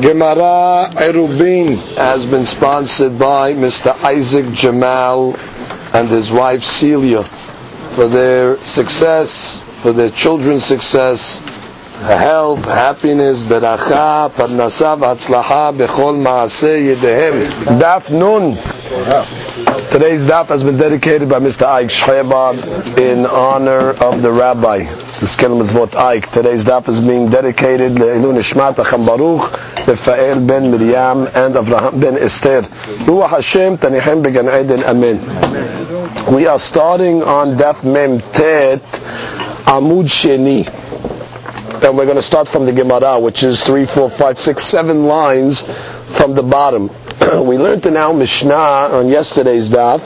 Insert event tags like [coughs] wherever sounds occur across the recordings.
Gemara Erubin has been sponsored by Mr. Isaac Jamal and his wife Celia for their success, for their children's success, health, happiness, beracha, parnasa, v'atzlaha, bechol maaseh yedehem. Daf Nun. Today's daf has been dedicated by Mr. Ike Shchebar in honor of the rabbi, the Skelim Mitzvot Ike. Today's daf is being dedicated to Le'ilun Ishmat Acham Baruch, Lefael ben Miriam, and Avraham ben Esther. Ruach Hashem, Tanichem Began Eden, Amen. We are starting on daf Mem Tet, Amud Sheni. And we're going to start from the Gemara, which is three, four, five, six, seven lines from the bottom. We learned in our Mishnah on yesterday's daf.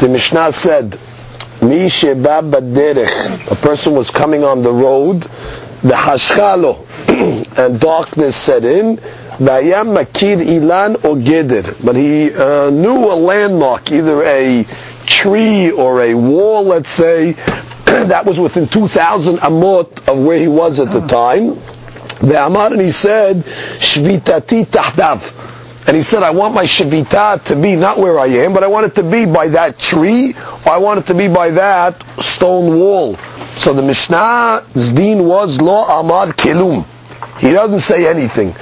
The Mishnah said, "Mi sheba baderech." A person was coming on the road, the hashchalo, [clears throat] and darkness set in. Vayam makir ilan or geder, but he uh, knew a landmark, either a tree or a wall, let's say, [clears throat] that was within 2,000 amot of where he was at the time. The Amar and he said, Shvitati tahdav. And he said, I want my Shavita to be not where I am, but I want it to be by that tree, or I want it to be by that stone wall. So the Mishnah's deen was Lo Amar Kelum. He doesn't say anything,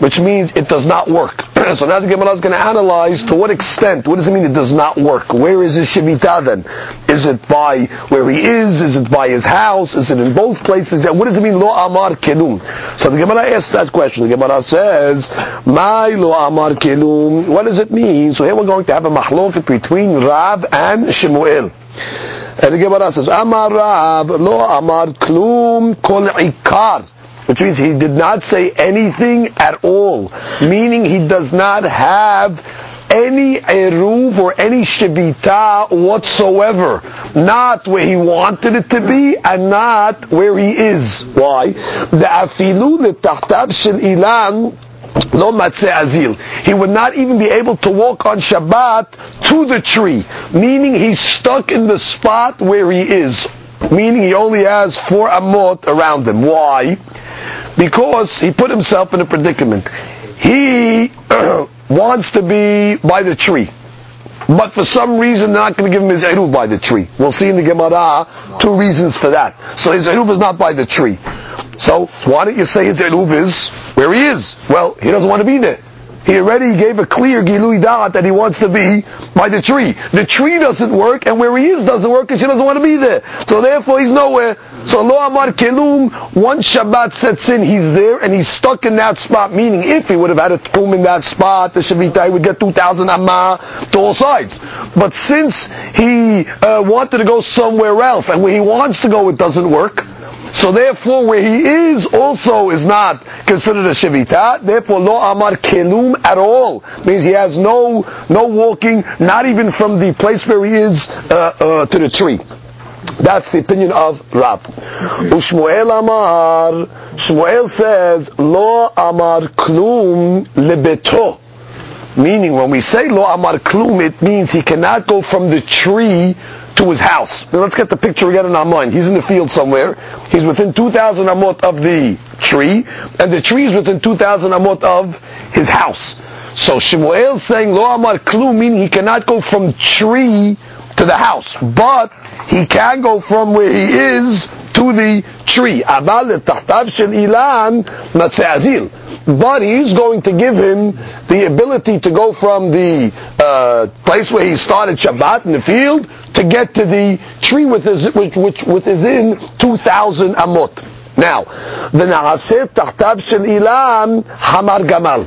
which means it does not work. [clears throat] so now the Gemara is going to analyze to what extent, what does it mean it does not work? Where is his Shevita then? Is it by where he is? Is it by his house? Is it in both places? What does it mean, Lo Amar Kelum? So the Gemara asks that question. The Gemara says, My Lo Amar Kelum, what does it mean? So here we're going to have a mahloket between Rab and Shemuel. And the Gemara says, Amar Rab, Lo Amar Klum Kol Ikar which means he did not say anything at all, meaning he does not have any eruv or any shibita whatsoever, not where he wanted it to be and not where he is. Why? The afilu letachtav ilan lo matzeh azil. He would not even be able to walk on Shabbat to the tree, meaning he's stuck in the spot where he is, meaning he only has four amot around him. Why? Because he put himself in a predicament. He [clears throat] wants to be by the tree. But for some reason, they're not going to give him his eruv by the tree. We'll see in the Gemara two reasons for that. So his eruv is not by the tree. So why don't you say his eruv is where he is? Well, he doesn't want to be there. He already gave a clear gilui da'at that he wants to be by the tree. The tree doesn't work, and where he is doesn't work, and she doesn't want to be there. So therefore, he's nowhere. So lo amar kelum, once Shabbat sets in, he's there, and he's stuck in that spot, meaning if he would have had a tomb in that spot, the Shavita, he would get 2,000 amma to all sides. But since he uh, wanted to go somewhere else, and where he wants to go, it doesn't work, so therefore, where he is also is not considered a shivita. Therefore, lo amar kelum at all means he has no no walking, not even from the place where he is uh, uh, to the tree. That's the opinion of Rav. Ushmuel Amar, Shmuel says, Lo Amar Klum Lebeto. Meaning, when we say Lo Amar Klum, it means he cannot go from the tree to his house. Now let's get the picture again in our mind. He's in the field somewhere. He's within 2,000 amot of the tree, and the tree is within 2,000 amot of his house. So Shemuel saying, Lo Amar Klum, meaning he cannot go from tree to the house, but he can go from where he is to the tree. Abal tahtav shel ilan azil. But he's going to give him the ability to go from the uh, place where he started Shabbat in the field to get to the tree with his, which, which, which is in 2,000 amot. Now, the na'aseh tahtav shel ilan hamar gamal.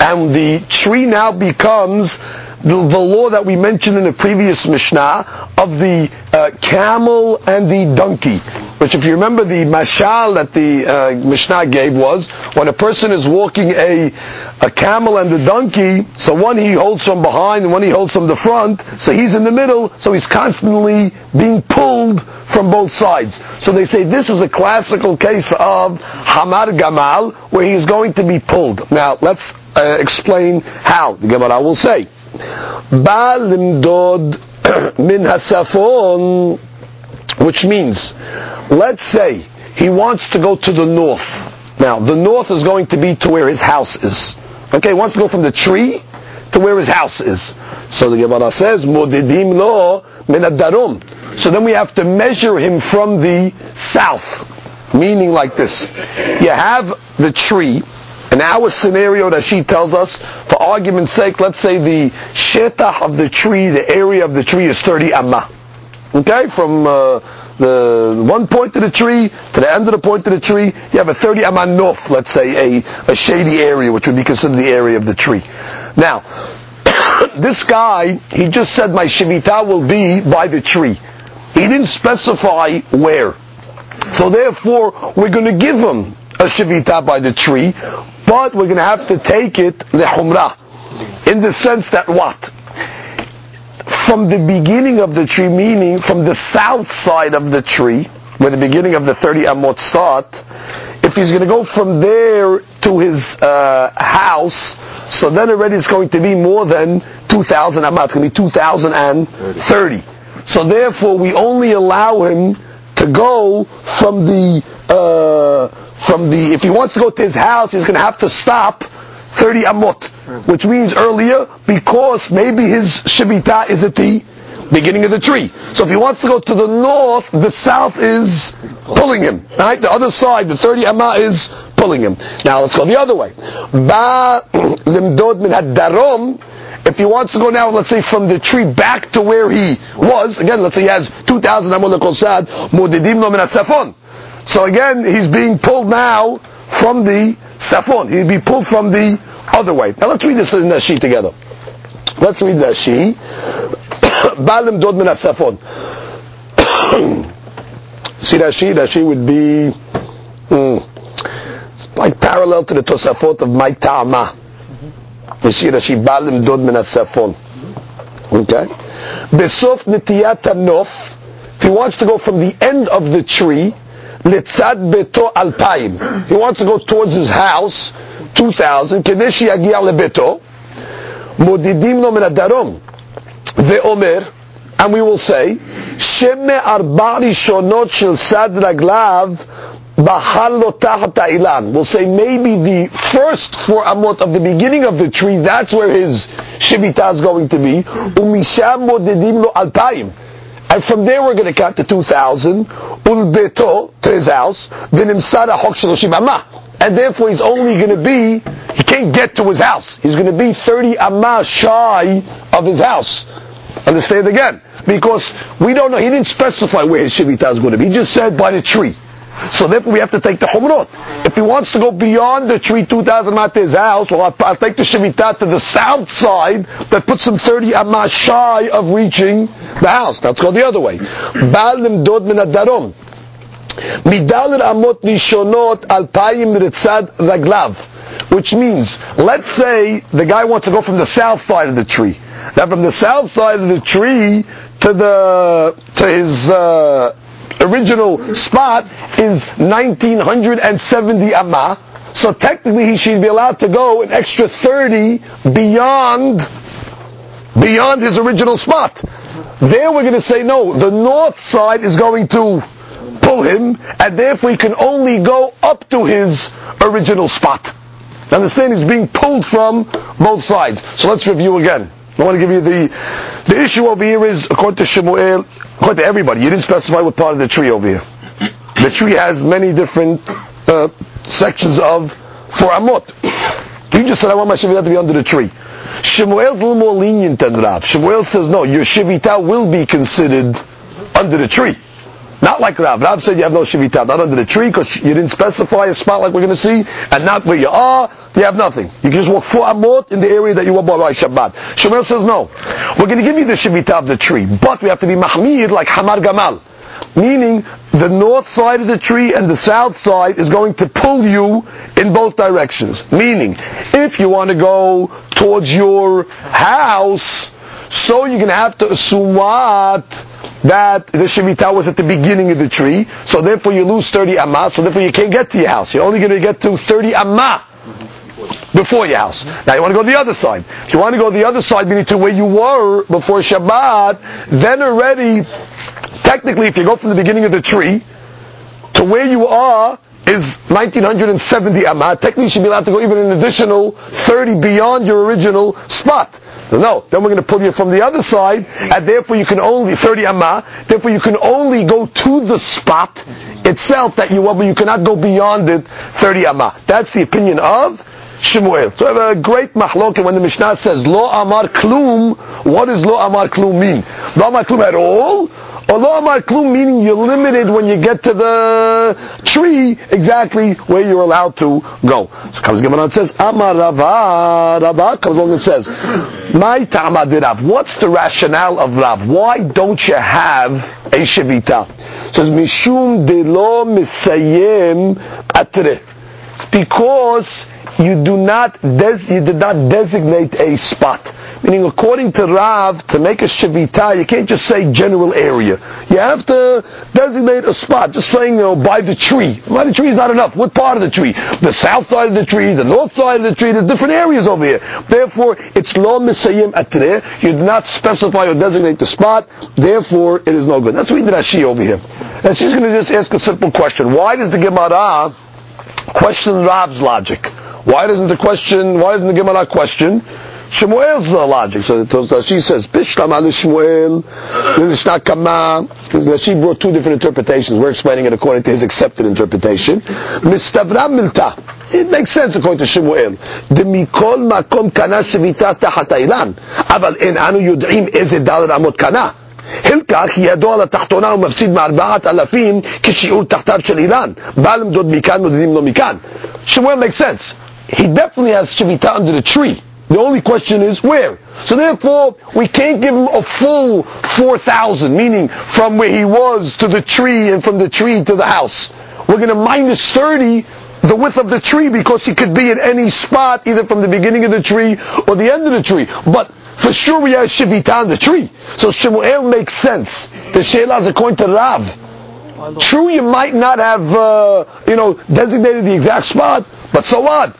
And the tree now becomes the, the, law that we mentioned in the previous Mishnah of the uh, camel and the donkey. Which, if you remember, the mashal that the uh, Mishnah gave was when a person is walking a a camel and a donkey. So one he holds from behind and one he holds from the front. So he's in the middle. So he's constantly being pulled from both sides. So they say this is a classical case of hamar gamal where he is going to be pulled. Now let's uh, explain how. The Gemara will say. Ba limdod [clears throat] min hasafon, which means, let's say he wants to go to the north. Now, the north is going to be to where his house is. Okay, he wants to go from the tree to where his house is. So the Gemara says, Modidim lo min. So then we have to measure him from the south. Meaning like this. You have the tree, in our scenario that she tells us, for argument's sake, let's say the shetah of the tree, the area of the tree is 30 amma. Okay, from uh, the one point of the tree to the end of the point of the tree, you have a 30 amma north, let's say, a, a shady area, which would be considered the area of the tree. Now, [coughs] this guy, he just said my shivita will be by the tree. He didn't specify where. So therefore, we're going to give him a shivita by the tree, but we're going to have to take it lehumra, in the sense that what? From the beginning of the tree, meaning from the south side of the tree, where the beginning of the 30 amot start, if he's going to go from there to his uh, house, so then already it's going to be more than 2,000 amot. It's going to be 2,030. So therefore, we only allow him to go from the uh, from the if he wants to go to his house, he's going to have to stop 30 amot, which means earlier because maybe his shibita is at the beginning of the tree. So if he wants to go to the north, the south is pulling him. Right? The other side, the 30 amma is pulling him. Now let's go the other way. Ba [clears throat] limdod min darom if he wants to go now, let's say from the tree back to where he was, again, let's say he has 2,000 amol kosad, mudidim no safon. So again, he's being pulled now from the safon. He'd be pulled from the other way. Now let's read this in the sheet together. Let's read the sheet. [coughs] Balim dod min safon. [coughs] See that sheet would be mm, it's like parallel to the Tosafot of my That she balim dod min safon. Okay? Besof nitiyat nof. If he wants to go from the end of the tree, litzad beto alpaim. He wants to go towards his house, 2,000. Kedeshi yagia lebeto. Modidim lo min adarom. Ve'omer. And we will say, arba rishonot shel sad raglav We'll say maybe the first four amot of the beginning of the tree, that's where his shivita is going to be. And from there we're going to count to 2,000. Ulbeto, to his house. And therefore he's only going to be, he can't get to his house. He's going to be 30 amma shy of his house. Understand again? Because we don't know, he didn't specify where his shivita is going to be. He just said by the tree. So therefore we have to take the Humrot. If he wants to go beyond the tree 2,000 mat his house, well, I'll, I'll, take the Shevita to the south side that puts him 30 amma shy of reaching the house. Let's go the other way. Balim dod min darom. Midalir amot nishonot alpayim ritzad raglav. Which means, let's say the guy wants to go from the south side of the tree. Now from the south side of the tree to the, to his, uh, original spot is 1970 amma. So technically he should be allowed to go an extra 30 beyond, beyond his original spot. There we're going to say no, the north side is going to pull him, and therefore he can only go up to his original spot. Understand? He's being pulled from both sides. So let's review again. I want to give you the the issue over here is according to Shemuel, according to everybody. You didn't specify what part of the tree over here. The tree has many different uh, sections of for amot. You just said I want my shivita to be under the tree. Shemuel's a little more lenient than Rav. Shemuel says no, your shivita will be considered under the tree. Not like Rav. Rav said you have no shivita, not under the tree, because you didn't specify a spot like we're going to see, and not where you are, you have nothing. You can just walk four amot in the area that you were by Shabbat. Shemuel says no. We're going to give you the shivita of the tree, but we have to be mahmir like Hamar Gamal. Meaning, the north side of the tree and the south side is going to pull you in both directions. Meaning, if you want to go towards your house, so you're going to have to assume what? That the Shevita was at the beginning of the tree, so therefore you lose 30 amma, so therefore you can't get to your house. You're only going to get to 30 amma before your house. Now you want to go to the other side. If you want to go to the other side, meaning to where you were before Shabbat, then already, technically, if you go from the beginning of the tree to where you are, is 1970 amah. Technically, you should be allowed to go even an additional 30 beyond your original spot. No, then we're going to pull you from the other side, and therefore you can only 30 amma. Therefore, you can only go to the spot itself that you want, but you cannot go beyond it 30 amma. That's the opinion of Shemuel. So I have a great mahlok when the Mishnah says lo amar klum. What does lo amar klum mean? Lo amar klum at all? Klum meaning you're limited when you get to the tree exactly where you're allowed to go. So comes Gemara and says amar rava. Rava comes along and says my Rav. What's the rationale of Rav? Why don't you have a shevita? It says mishum de lo misayim atre. Because you do not des- you did not designate a spot. Meaning, according to Rav, to make a shavita, you can't just say general area. You have to designate a spot. Just saying, you know, by the tree. By the tree is not enough. What part of the tree? The south side of the tree, the north side of the tree. There's different areas over here. Therefore, it's lo misayim atre. You do not specify or designate the spot. Therefore, it is no good. That's what we did Rashi over here. And she's going to just ask a simple question. Why does the Gemara question Rav's logic? Why doesn't the question, why doesn't the Gemara question Shemuel's logic? So she says, Bishlam al Shmuel, Lishna Kama, because she brought two different interpretations. We're explaining it according to his accepted interpretation. Mistavra milta. It makes sense according to Shemuel. Demikol makom kana shevita תחת האילן, אבל אין אנו יודעים איזה דלת אמות קנה. הלקח ידו על התחתונה ומפסיד מארבעת אלפים כשיעור תחתיו של אילן. בא למדוד מכאן, מודדים לו מכאן. Shemuel makes sense he definitely has Shevita under the tree. The only question is where. So therefore, we can't give him a full 4,000, meaning from where he was to the tree and from the tree to the house. We're going to minus 30 the width of the tree because he could be in any spot, either from the beginning of the tree or the end of the tree. But for sure we have Shevita on the tree. So Shemuel makes sense. The Sheila is according to Rav. True, you might not have, uh, you know, designated the exact spot, but so what?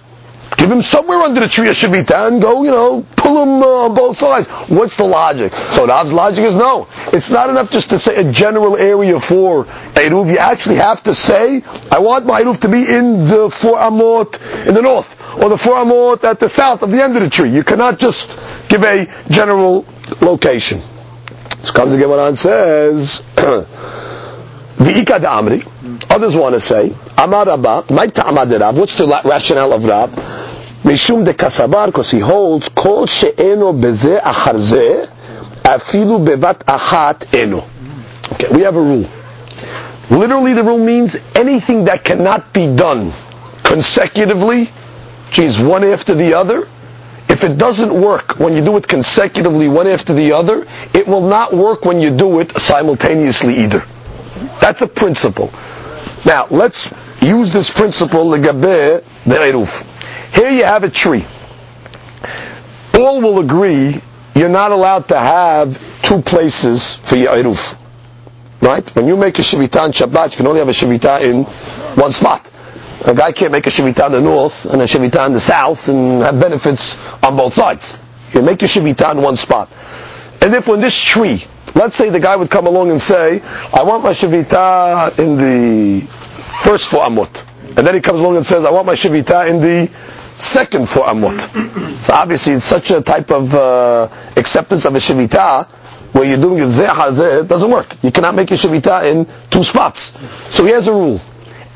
Give him somewhere under the tree of Shavita and go, you know, pull him uh, on both sides. What's the logic? So Rav's logic is no. It's not enough just to say a general area for Eruv. You actually have to say, I want my Eruv to be in the four Amot in the north, or the four Amot at the south of the end of the tree. You cannot just give a general location. So comes the Gemara and says, [clears throat] the Ika Amri. Others want to say, Amar Rabba, my ta'amad Rav, what's the rationale of Rav? Mishum de Kasabar, because he holds, Kol she'eno beze afilu bevat achat eno. Okay, we have a rule. Literally the rule means anything that cannot be done consecutively, geez, one after the other, if it doesn't work when you do it consecutively one after the other, it will not work when you do it simultaneously either. That's a principle. Now, let's use this principle, legabe the eruf. Here you have a tree. All will agree you're not allowed to have two places for your eruf. Right? When you make a shivita on Shabbat, you can only have a shivita in one spot. A guy can't make a shivita in the north and a shivita in the south and have benefits on both sides. You make a shivita in one spot. And if when this tree Let's say the guy would come along and say, I want my Shavita in the first four Amot. And then he comes along and says, I want my Shavita in the second for Amot. so obviously it's such a type of uh, acceptance of a Shavita where you're doing it zeh it doesn't work. You cannot make a Shavita in two spots. So he has a rule.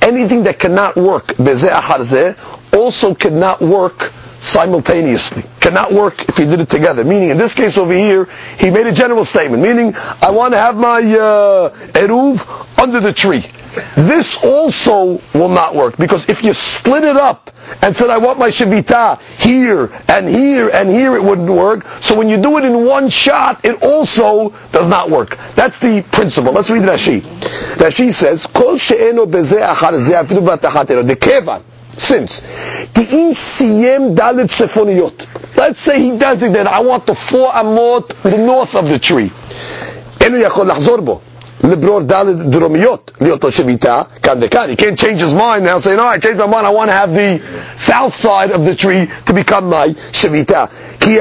Anything that cannot work bezeh also cannot work simultaneously. Cannot work if you did it together. Meaning, in this case over here, he made a general statement. Meaning, I want to have my uh, eruv under the tree. This also will not work because if you split it up and said I want my shavita here and here and here, it wouldn't work. So when you do it in one shot, it also does not work. That's the principle. Let's read Rashi. Rashi says, "Kol she'eno bezeh achar zeh afilu the kevan." Since the siyem dalit sefoniyot. Let's say he designated, I want the four amot the north of the tree. Lebror Dalid Dromiyot Liot Shevita Kan He can't change his mind now saying, no, I changed my mind, I want to have the south side of the tree to become my Shevita. Ki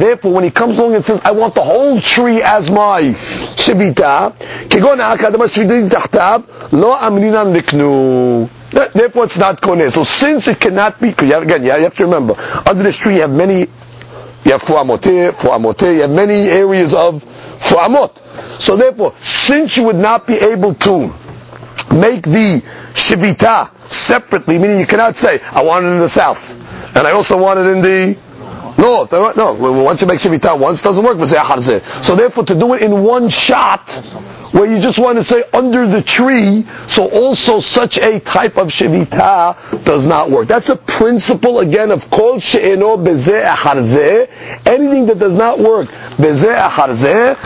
Therefore, when he comes along and says, I want the whole tree as my Shevita, Kegon Akadama Shvitin Tahtab, Lo Amrinan Liknu. Therefore, it's not Kone. So since it cannot be, again, you have to remember, under this tree you have many, you have four amotir four Fuamote, you have many areas of four amot. So therefore, since you would not be able to make the shivita separately, meaning you cannot say, I want it in the south, and I also want it in the north. No, once you make shivita once, doesn't work. So therefore, to do it in one shot, where you just want to say under the tree, so also such a type of shivita does not work. That's a principle again of kol she'eno bezeh acharzeh. Anything that does not work bezeh acharzeh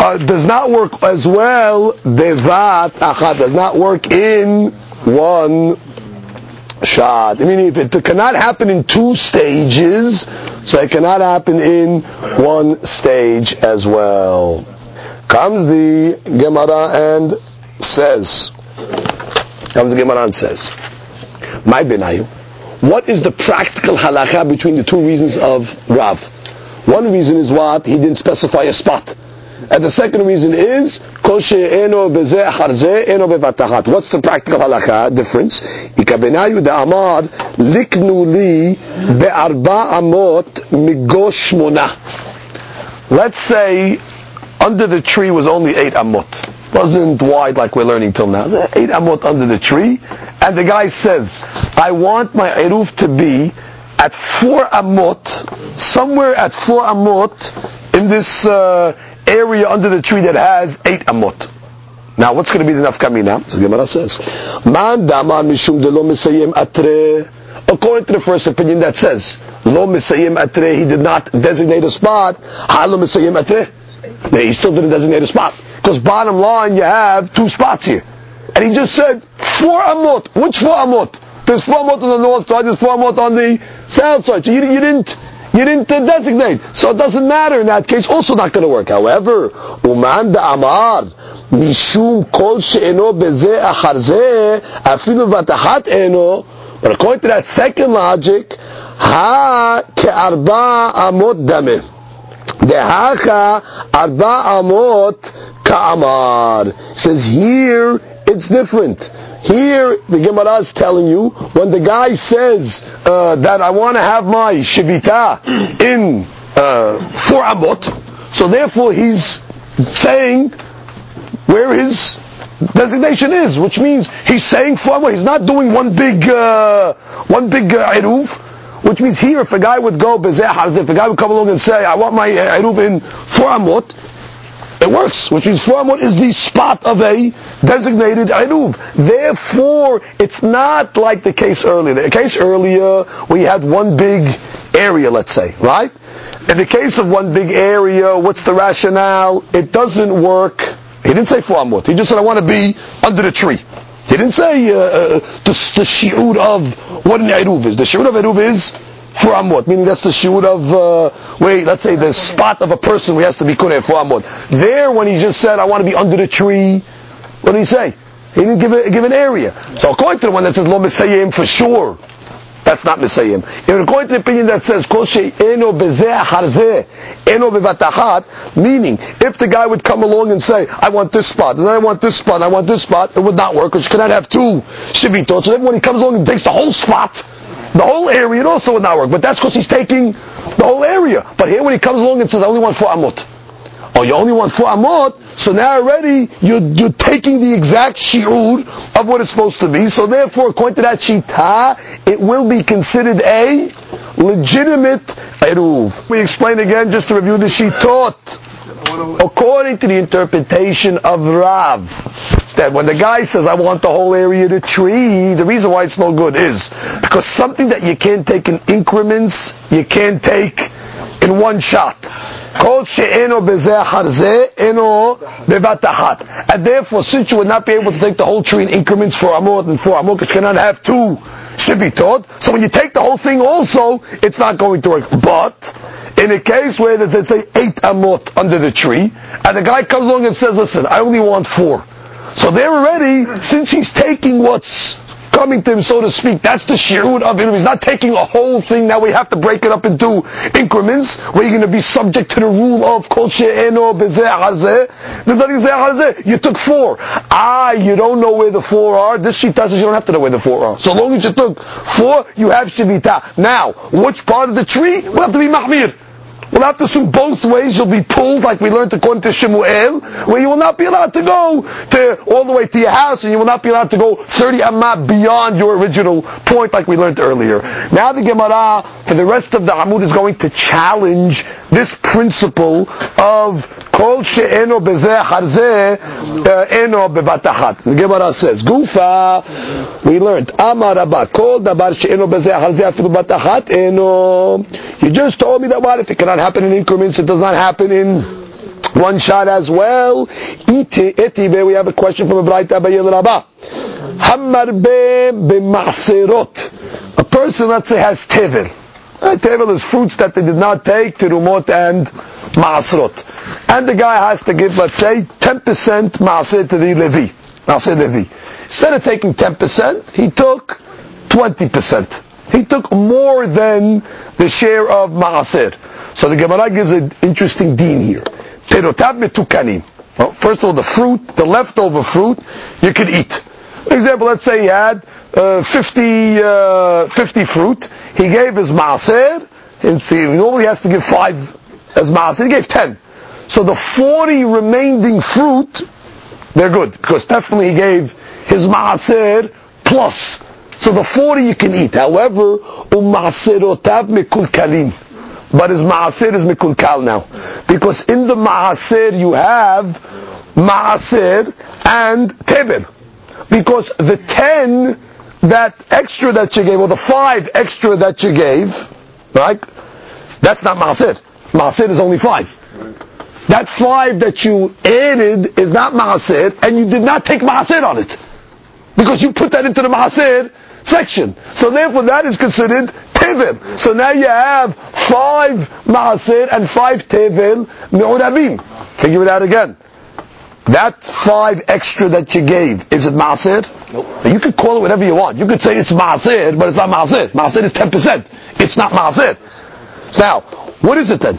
uh, does not work as well bevat achad does not work in one shot. I mean, if it cannot happen in two stages, so it cannot happen in one stage as well. Comes the Gemara and says, comes the Gemara and says, my benayu, what is the practical halacha between the two reasons of Rav? One reason is what? He didn't specify a spot. And the second reason is, What's the practical halacha difference? Liknu li be'arba amot Let's say under the tree was only eight amot. Wasn't wide like we're learning till now. Eight amot under the tree. And the guy says, I want my eruv to be at four amot, somewhere at four amot in this uh, area under the tree that has eight amot. Now, what's going to be the nafkamina? So Gemara says, Man dama mishum de lo misayim atre. According to the first opinion that says, lo misayim atre, he did not designate a spot. Ha lo misayim atre. No, he still didn't designate a spot. Because bottom line, you have two spots here. And he just said, four amot. Which four amot? There's four amot on the north side, there's four amot on the south side. So you, you didn't, you didn't uh, designate. So it doesn't matter in that case. Also not going to work. However, uman da amar, mishum kol she'eno beze achar ze, afilu eno, but according to that second logic, ha ke'arba amot dameh. Dehacha arba amot ka'amar. Says here it's different. Here the Gemara is telling you when the guy says uh, that I want to have my shivita in uh, four amot, so therefore he's saying where his designation is, which means he's saying four amot. He's not doing one big uh, one big uh, which means here, if a guy would go bezeh if a guy would come along and say, I want my eruv in four amot, it works, which means amot is the spot of a designated eruv. Therefore, it's not like the case earlier. The case earlier, we had one big area, let's say, right? In the case of one big area, what's the rationale? It doesn't work. He didn't say amot. He just said, I want to be under the tree. He didn't say uh, uh, the, the shi'ud of what an eruv is. The shi'ud of eruv is for amot, meaning that's the shi'ud of, uh, wait, let's say the spot of a person who has to be kuneh for amot. There, when he just said, I want to be under the tree, what did he say? He didn't give, a, give an area. So according to the one that says lo misayim for sure, that's not Messiah. And according to the opinion that says, Kol eno harzeh, eno bevatachat, meaning, if the guy would come along and say, I want this spot, and then I want this spot, and I want this spot, it would not work, because you cannot have two shivitot. So then when he comes along and takes the whole spot, the whole area, it also would not work. But that's because he's taking the whole area. But here when he comes along and says, I only want four amot, Oh, you only want four amot, so now already you're, you're taking the exact shi'ud of what it's supposed to be. So therefore, according to that shita, it will be considered a legitimate eruv. We explain again, just to review the shitot. According to the interpretation of Rav, that when the guy says, I want the whole area to tree, the reason why it's no good is because something that you can't take in increments, you can't take in one shot. And therefore, since you would not be able to take the whole tree in increments for amot and for amot, because you cannot have two shivitot, so when you take the whole thing also, it's not going to work. But, in a case where there's, let's say, eight amot under the tree, and the guy comes along and says, listen, I only want four. So they're already, since he's taking what's coming to him, so to speak. That's the shirut of it. He's not taking a whole thing. Now we have to break it up into increments where you're going to be subject to the rule of kol she'eno bezeh You took four. Ah, you don't know where the four are. This sheet says you don't have to know where the four are. So long as you took four, you have shivita. Now, which part of the tree will have to be mahmir? We'll have to assume both ways you'll be pulled, like we learned according to Shemuel, where you will not be allowed to go to all the way to your house, and you will not be allowed to go 30 amma beyond your original point, like we learned earlier. Now the Gemara, for the rest of the Amud, is going to challenge this principle of kol she'eno bezeh harzeh uh, eno bevatachat. The Gemara says, Gufa, we learned, Amar Rabba, kol dabar she'eno bezeh harzeh afilu batachat eno. You just told me that what if it cannot happen in increments, it does not happen in one shot as well. Iti, iti, we have a question from a Braita Bayil Rabbah. Hammarbe b'ma'serot. A person, let's say, has tevel. Uh, tevel is fruits that they did not take, tirumot and ma'asrot. And the guy has to give, let's say, 10% ma'asir to the Levi. Ma'asir Levi. Instead of taking 10%, he took 20%. He took more than the share of ma'asir. So the Gemara gives an interesting deen here. Perotav metukanim. Well, first of all, the fruit, the leftover fruit, you could eat. For example, let's say he had uh, 50, uh, 50 fruit. He gave his maaser, he normally has to give five as maaser. He gave 10. So the 40 remaining fruit, they're good, because definitely he gave his maaser plus. So the 40 you can eat. However, um umaaserotav mekulkalim but his ma'asir is mikulkal now. Because in the ma'asir you have ma'asir and tebel. Because the ten that extra that you gave, or the five extra that you gave, right? That's not ma'asir. Ma'asir is only five. That five that you added is not ma'asir, and you did not take ma'asir on it. Because you put that into the ma'asir section. So therefore that is considered tevel. So now you have five maaser and five tevel me'urabim. Figure it out again. That five extra that you gave, is it maaser? Nope. You could call it whatever you want. You could say it's maaser, but it's not maaser. Maaser is 10%. It's not maaser. Now, what is it then?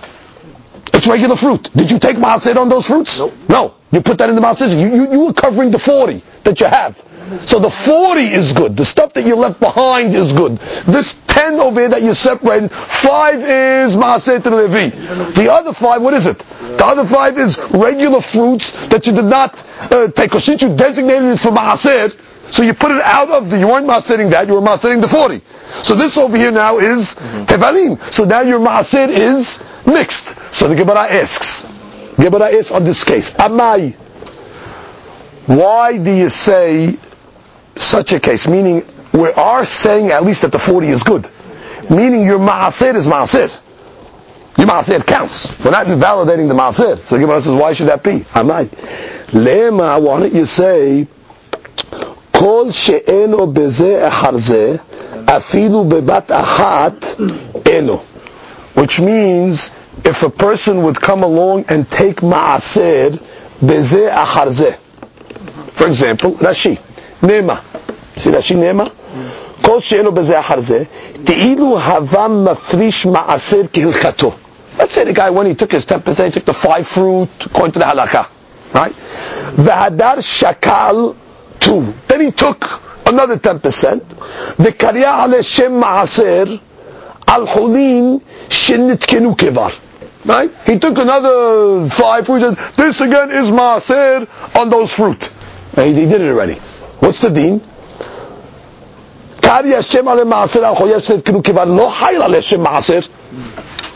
It's regular fruit. Did you take maaser on those fruits? Nope. No. You put that in the maaser. You, you, you were covering the 40 that you have. So the 40 is good. The stuff that you left behind is good. This 10 over here that you separated, 5 is Maaseh Levi. The other 5, what is it? The other 5 is regular fruits that you did not uh, take. Because since you designated it for Maaseh, so you put it out of the, you weren't Maasehing that, you were Maasehing the 40. So this over here now is Tevalim. So now your Maaseh is mixed. So the Gemara asks, Gemara asks on this case, Amai, why do you say such a case, meaning we are saying at least that the 40 is good. Meaning your ma'asir is ma'asir. Your ma'asir counts. We're not invalidating the ma'asir. So the Gemara says, why should that be? I might. Lema, why don't you say, Kol she'eno beze eharze, afilu bebat achat, eno. Which means, if a person would come along and take ma'asir, beze acharze. For example, Rashi. נאמה. רש"י נאמה? כל שאינו בזה אחר זה, כאילו הווה מפריש מעשר כהלכתו. Let's say the guy, when he took his 10%, he took the five fruit according to the halakha. Right? והדר שקל two. Then he took another 10%. וקריה עלי שם מעשר על חולין Shinnitkinu Kivar. Right? He took another five fruits and said, this again is Maaser on those fruit. And he, he did it already. What's the deen?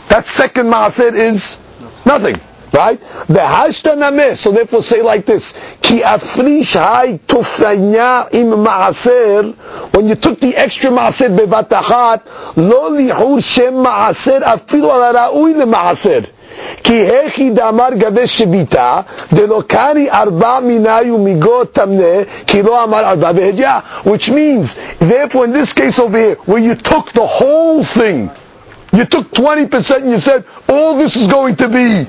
That second maaser is nothing. Right? The hashtanameh. So therefore say like this. Ki afrish hay tufanya im maaser. When you took the extra maaser bevatachat, lo lihur shem maaser afilu ala ra'ui le maaser. כי הכי דאמר גבי שביתה, דלא קני ארבע מיני ומיגו תמנה, כי לא אמר ארבע בהדיעה. Which means, therefore in this case over here, where you took the whole thing, you took 20% and you said, all this is going to be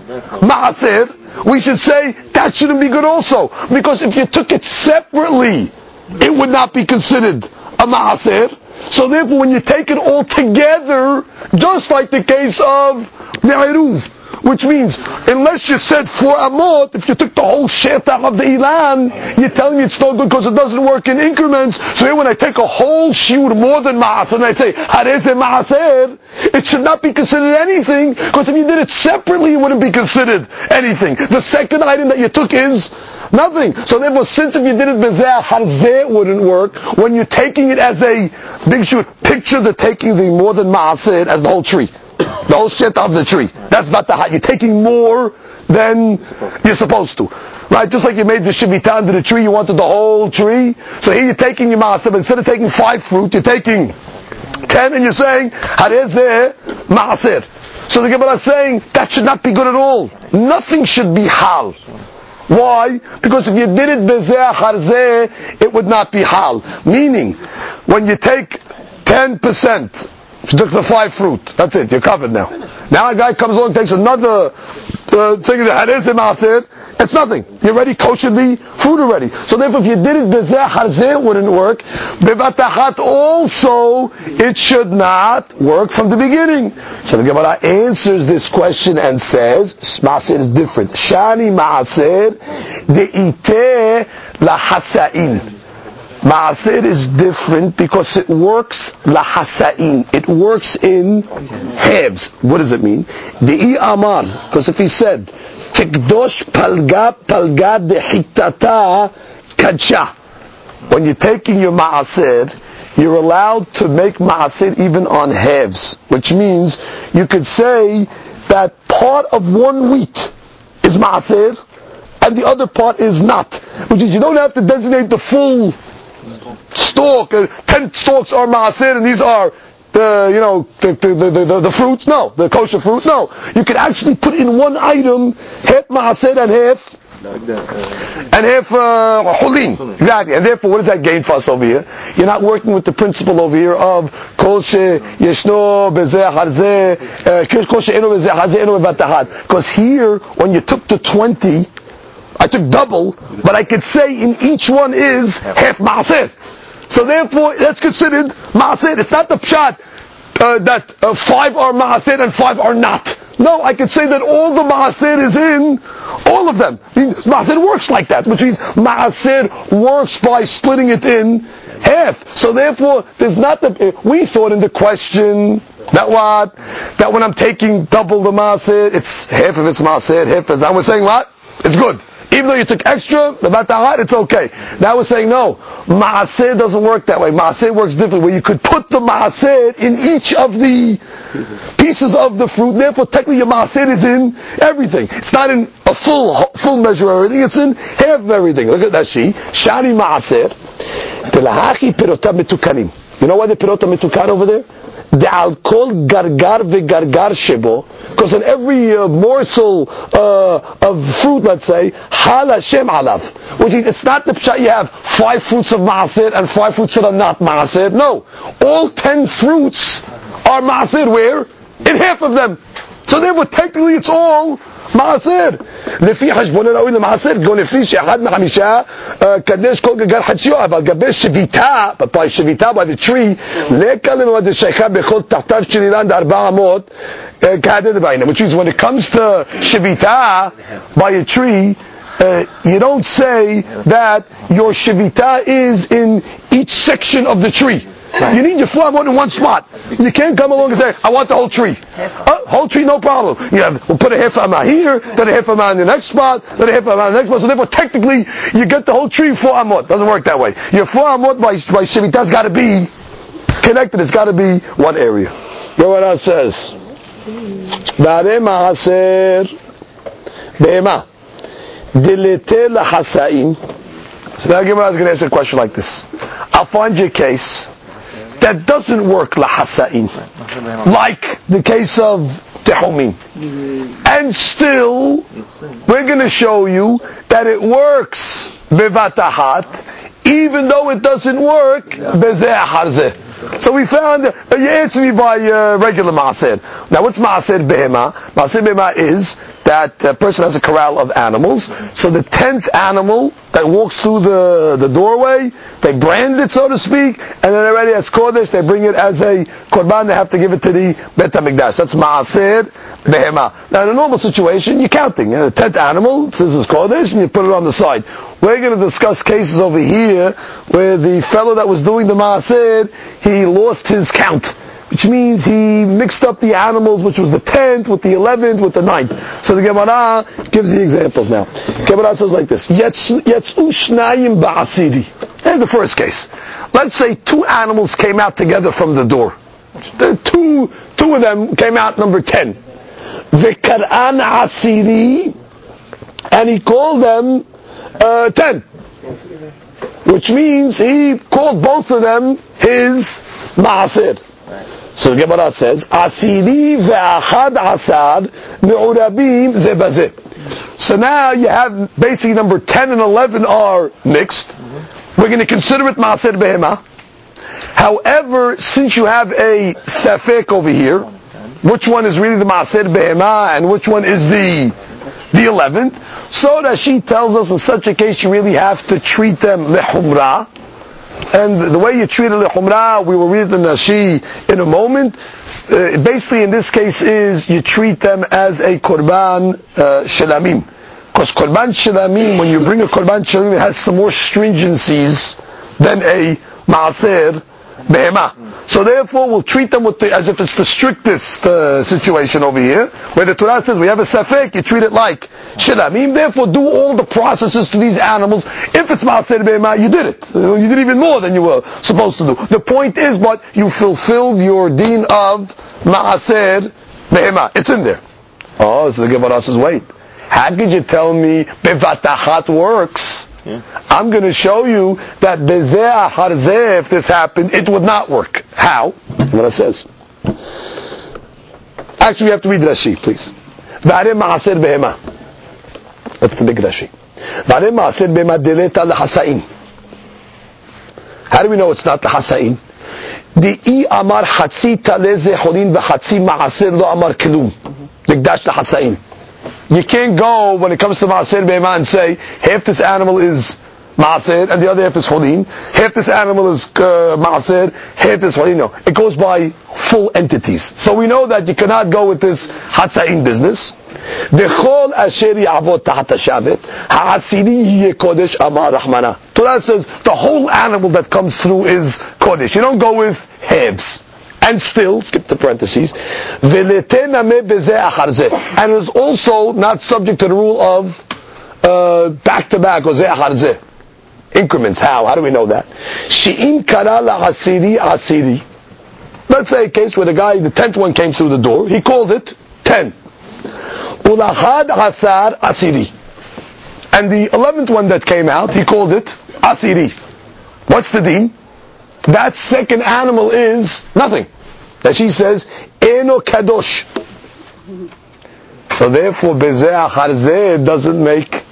ma'asir, we should say, that shouldn't be good also. Because if you took it separately, it would not be considered a maaser. So therefore, when you take it all together, just like the case of Eruv, which means, unless you said four amot, if you took the whole shetach of the ilan, you're telling me it's no good because it doesn't work in increments. So here when I take a whole shiur more than ma'aser, and I say, hareze ma'aser, it should not be considered anything, because if you did it separately, it wouldn't be considered anything. The second item that you took is nothing. So therefore, since if you did it bezeh harzeh wouldn't work, when you're taking it as a big shiur, picture the taking the more than ma'aser as the whole tree the whole shit of the tree. That's hot. You're taking more than you're supposed to. Right? Just like you made the shivita under the tree, you wanted the whole tree. So here you're taking your maaseh, instead of taking five fruit, you're taking ten, and you're saying, harezeh maaser. So the Gemara is saying, that should not be good at all. Nothing should be hal. Why? Because if you did it bezeh harzeh, it would not be hal. Meaning, when you take 10%, she took the five fruit. That's it. You're covered now. Now a guy comes along, takes another uh, thing that it's nothing. You already kosher the fruit already. So therefore, if you did it bezeh harzeh, it wouldn't work. Bevatachat also, it should not work from the beginning. So the Gemara answers this question and says, maaser is different. Shani maaser deite lahasa'in. Ma'aser is different because it works lahasa'in. It works in halves. What does it mean? The amar. Because if he said, Tikdosh palga palga dehitata kadsha. When you're taking your ma'aser, you're allowed to make ma'aser even on halves. Which means you could say that part of one wheat is ma'aser and the other part is not. Which is you don't have to designate the full stalk, uh, ten stalks are maaser, and these are the you know the the, the, the, the fruits. No, the kosher fruit. No, you can actually put in one item half maaser and half. And half uh, exactly, and therefore, what does that gain for us over here? You're not working with the principle over here of kol yeshno bezeh harzeh, kol eno bezeh harzeh eno Because here, when you took the twenty, I took double, but I could say in each one is half maaser. So therefore, that's considered maaser. It's not the pshat uh, that uh, five are maaser and five are not. No, I could say that all the maaser is in all of them. Maaser works like that, which means maaser works by splitting it in half. So therefore, there's not the. We thought in the question that what that when I'm taking double the maaser, it's half of it's maaser, half is. I was saying what? It's good. Even though you took extra, the batahat, it's okay. Now we're saying no. Maaseh doesn't work that way. Maaseh works differently, where you could put the maaseh in each of the pieces of the fruit. Therefore, technically your maaseh is in everything. It's not in a full full measure of everything. It's in half of everything. Look at that she. Shani maaseh. Telahachi pirotam metukanim. You know why the pirota metukan over there? The alcohol gargar vegargar shebo because in every uh, morsel uh, of fruit, let's say, hal Hashem alav, which it's not the pshat you have five fruits of maaser and five fruits that are not maaser. No, all ten fruits are maaser. Where? In half of them. So therefore, technically, it's all מעשר. לפי חשבון הראוי למעשר, גם לפי שאחד מחמישה קדש כל גגר חציו, אבל גבי שביתה, by שביתה by the tree, לקה לנו עד השייכה בכל תחתיו של אילן בארבע אמות, which means when it comes to shivita by a tree, uh, you don't say that your shivita is in each section of the tree. You need your flower in one spot. You can't come along and say, I want the whole tree. Uh, whole tree, no problem. You have, we'll put a half amah here, then a half amah in the next spot, then a half amah in the next spot. So therefore, technically, you get the whole tree four amot. Doesn't work that way. Your four amot by, by Shivita's got to be connected. It's got to be one area. Gemara says, Ba'are ma'aser be'ema dilete. So now Gemara is going to answer a question like this. I'll find you a case that doesn't work lahasa'in, like the case of tehumin. And still, we're going to show you that it works bevatahat, even though it doesn't work bezeh so we found, uh, you answer me by uh, regular maaser. Now what's maaser behema? Maaser behema is that a person has a corral of animals. So the tenth animal that walks through the, the doorway, they brand it, so to speak, and then already as Kodesh, they bring it as a Korban, they have to give it to the Bet HaMikdash. That's Ma'asir Behema. Now in a normal situation, you're counting. Uh, the tenth animal, this is Kodesh, and you put it on the side. We're going to discuss cases over here where the fellow that was doing the Ma'asir, he lost his count which means he mixed up the animals, which was the 10th with the 11th with the 9th. So the Gemara gives the examples now. Gemara says like this, Yetzu shnayim ba'asiri. And the first case. Let's say two animals came out together from the door. The two, two of them came out number 10. V'kar'an asiri, and he called them uh, 10. Which means he called both of them his ma'asir. So the Gemara says, Asiri ve'achad asad me'urabim zebazeh. So now you have basically number 10 and 11 are mixed. We're going to consider it Maaser Behema. However, since you have a Sefek over here, which one is really the Maaser Behema and which one is the the 11th, so that she tells us in such a case you really have to treat them lehumra, and the way you treat a lechumrah, we will read the Rashi in a moment. Uh, basically, in this case, is you treat them as a korban uh, shalamim. Because korban shalamim, when you bring a korban shalamim, it has some more stringencies than a maaser behemah. So therefore, we'll treat them the, as if it's the strictest uh, situation over here, where the Torah says we have a safek, you treat it like shilamim. Therefore, do all the processes to these animals. If it's maaser be'ema, you did it. You did even more than you were supposed to do. The point is, but you fulfilled your deen of maaser be'ema. It's in there. Oh, so the Gemara says, wait. How could you tell me bevatahat works? I'm going to show you that bezeh harzeh, if this happened, it would not work. How? What it says. Actually, we have to read Rashi, please. V'areh ma'aser behema. That's the big Rashi. V'areh ma'aser behema deleta l'hasa'in. How do we know it's not the hasa'in? דאי אמר חצי טלה זה חולין וחצי מעשר לא אמר כלום. נקדש לחסאים. You can't go when it comes to Maaser Be'ema and say, half this animal is Maaser and the other half is Cholin. Half this animal is uh, Maaser, half this Cholin. No. It goes by full entities. So we know that you cannot go with this Hatzain business. וכל אשר יעבוד תחת השבת, העשירי יהיה קודש אמר רחמנה. Torah says the whole animal that comes through is kodesh. You don't go with halves and still, skip the parentheses, and is also not subject to the rule of uh, back to back, or increments. How? How do we know that? Let's say a case where the guy, the tenth one came through the door, he called it ten. Ulahad asar asiri. And the eleventh one that came out, he called it asiri. What's the deen? That second animal is nothing that she says, Eno Kadosh. So therefore, Bezeh Harzeh doesn't make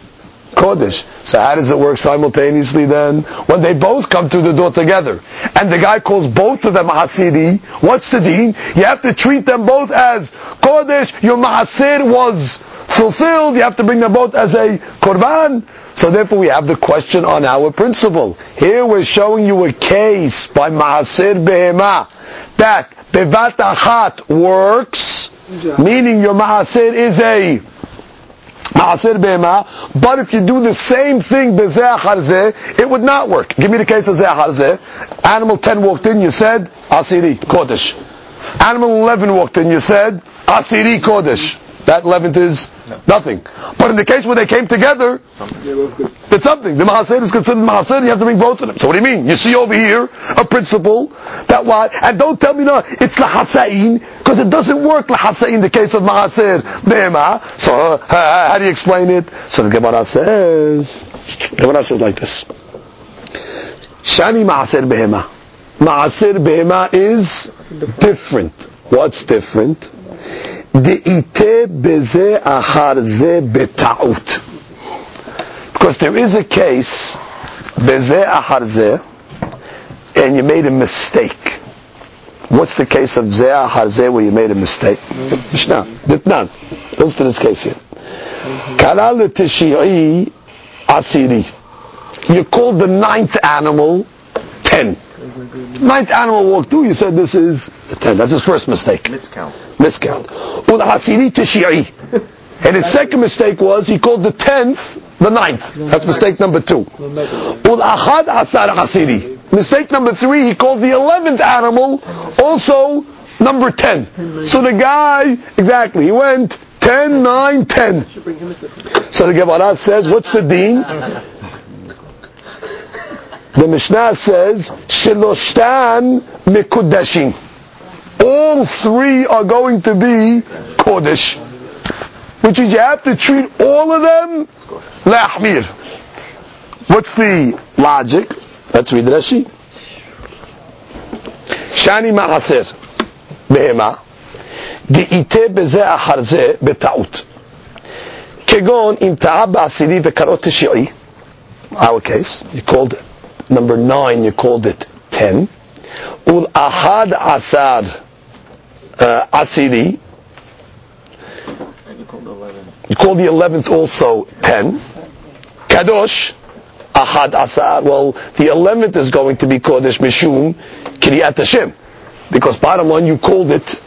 Kodesh. So how does it work simultaneously then? When they both come through the door together, and the guy calls both of them Hasidi, what's the deen? You have to treat them both as Kodesh, your Mahasir was fulfilled, you have to bring them both as a Korban. So therefore we have the question on our principle. Here we're showing you a case by Mahasir Behema that Bevat Achat works, meaning your Maaser is a Maaser Bema, but if you do the same thing Bezeh Harzeh, it would not work. Give me the case of Zeh Harzeh. Animal 10 walked in, you said, Asiri, Kodesh. Animal 11 walked in, you said, Asiri, Kodesh. That eleventh is nothing. But in the case where they came together, it's something. The Mahaser is considered Mahaser, you have to bring both of them. So what do you mean? You see over here a principle that what, and don't tell me no, it's Lahasain, because it doesn't work Lahasain in the case of Mahaser Behema. So uh, how do you explain it? So the Gemara says, the Gemara says like this. Shani Mahaser Behema. Mahaser Behema is different. What's different? De'ite beze ahar beta'ut. Because there is a case, beze ahar ze, and you made a mistake. What's the case of ze ahar where you made a mistake? Mishnah. Ditnan. Listen to this case here. Karal Tishi'i Asiri. You called the ninth animal ten. Ninth animal walked through, you said this is ten. That's his first mistake. Miscount. Miscount. And his second mistake was he called the tenth the ninth. That's mistake number two. Ul Asar Asiri. Mistake number three, he called the eleventh animal also number ten. So the guy, exactly, he went 10, 9, 10. So the Gemara says, what's the deen? The Mishnah says, Shiloshtan Mikudashim. All three are going to be Kodesh. Which means you have to treat all of them Lahmir. What's the logic? Let's read Rashi. Shani Ma'aser. Behema. דאיתה בזה אחר זה בטעות. כגון אם טעה בעשירי וקראות תשיעי, our case, you called it number nine, you called it ten. Ul ahad asad uh, asiri. You called the eleventh also ten. Kadosh ahad asad. Well, the eleventh is going to be Kodesh Mishum Kiryat Hashem. Because bottom line, you called it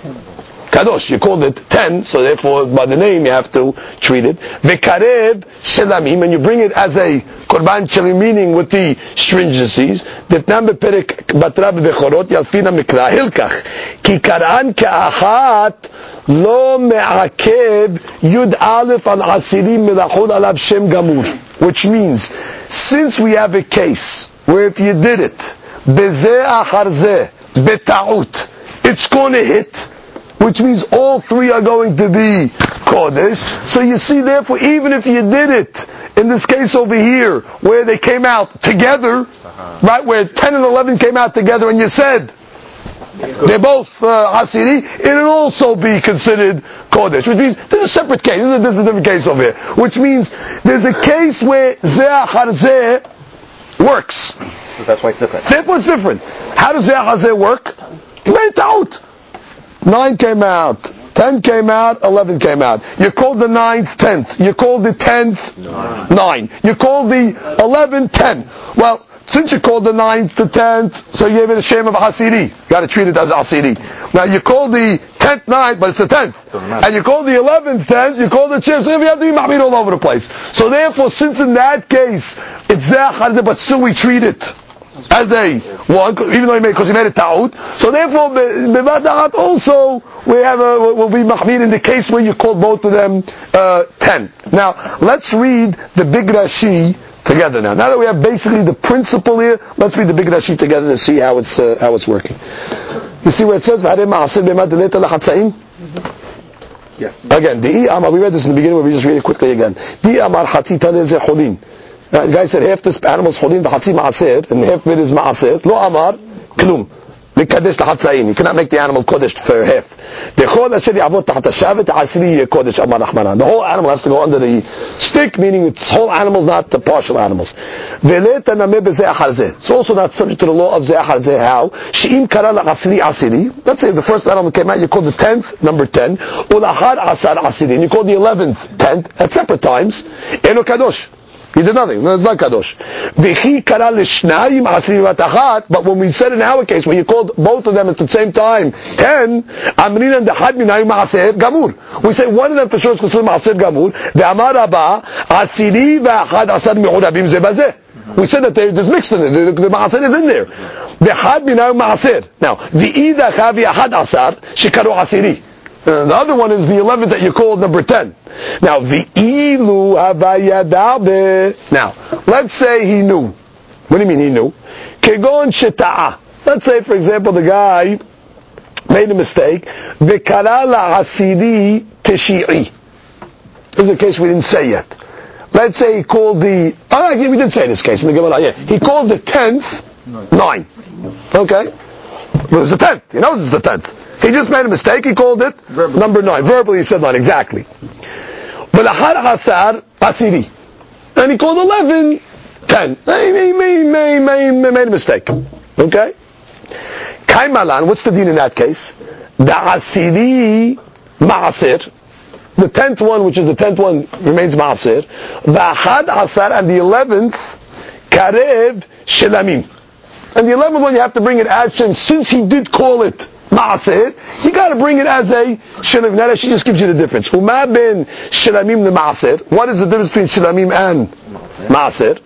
kadosh. You called it ten, so therefore by the name you have to treat it. Vekarev shelamim, and you bring it as a korban shelim, meaning with the stringencies. Detnam beperek batra bechorot yalfina mikra hilkach ki karan ka'achat lo me'akev yud aleph al asirim melachod alav shem gamur. Which means, since we have a case where if you did it, bezeh achar zeh, beta'ut, it's going to hit which means all three are going to be Kodesh. So you see, therefore, even if you did it, in this case over here, where they came out together, uh-huh. right, where 10 and 11 came out together, and you said, they're both uh, Hasiri, it'll also be considered Kodesh, which means there's a separate case. This is a different case over here. Which means there's a case where Zeh Zeh works. So that's why it's different. Therefore it's different. How does Zeh Zeh work? Made it out. Nine came out. Ten came out, eleven came out. You called the ninth, tenth. You called the tenth, nine. nine. You called the eleventh, ten. Well, since you called the ninth the tenth, so you gave it a shame of a hasidi. You got to treat it as a hasidi. Now you called the tenth ninth, but it's the tenth. And you called the eleventh tenth, you called the chip, so you have to be mahmid all over the place. So therefore, since in that case, it's zeh but still we treat it as a one, even though he made because he made a ta'ud. So therefore, b'madahat also we have a will be mahmir in the case where you call both of them uh, ten. Now let's read the big Rashi together. Now, now that we have basically the principle here, let's read the big Rashi together to see how it's uh, how it's working. You see where it says yeah. Again, the amar. We read this in the beginning. but We just read it quickly again. The amar uh, the guy said half this animal is chodin b'chatzi ma'aser, and half of it is ma'aser. Lo amar, klum. לקדש לחצאין, you cannot make the animal kodesh for half. דכל אשר יעבוד תחת השבת, העשירי יהיה kodesh, אמר נחמנן. The whole animal has to go under the stick, meaning its whole animals, not the partial animals. ולא תנמה בזה אחר זה. It's also not subject to the law of זה אחר זה, how? שאם קרא לעשירי עשירי, let's say the first animal came out, you call the tenth, number 10, ולאחר עשר עשירי, and you call the eleventh, tenth, at separate times, אינו קדוש. He did nothing. No, it's not kadosh. V'chi kara l'shnayim. But when we said in our case, when you called both of them at the same time, ten, amrin and minayim maaser gamur. We say one of them for sure is considered maaser gamur. The amar asiri mi'urabim. We said that they, there's mixed in it. The, the maaser is in there. The had minayim maaser. Now, the ida chavi ahad asar shikaru asiri. Uh, the other one is the 11th that you called number 10. Now, the ilu havayadabe. Now, let's say he knew. What do you mean he knew? Kegon sheta'a. Let's say, for example, the guy made a mistake. V'kara la'asiri teshi'i. This is a case we didn't say yet. Let's say he called the, oh, we did say this case in the Gemara, yeah. He called the 10th, 9. Okay? It was the 10th. He knows it's the 10th. He just made a mistake. He called it Verbally. number nine. Verbally, he said nine exactly. But hasar asiri, and he called eleven ten. He, he, he, he made a mistake. Okay. Kaimalan. What's the dean in that case? The asiri maaser. the tenth one, which is the tenth one, remains Maaser. V'achad Asar, and the eleventh, Karev Shelamim. And the eleventh one, you have to bring it as since he did call it Maaser, you got to bring it as a Shelamim. Now she just gives you the difference. Uma ben Shelamim the Maaser. What is the difference between Shelamim and Maaser?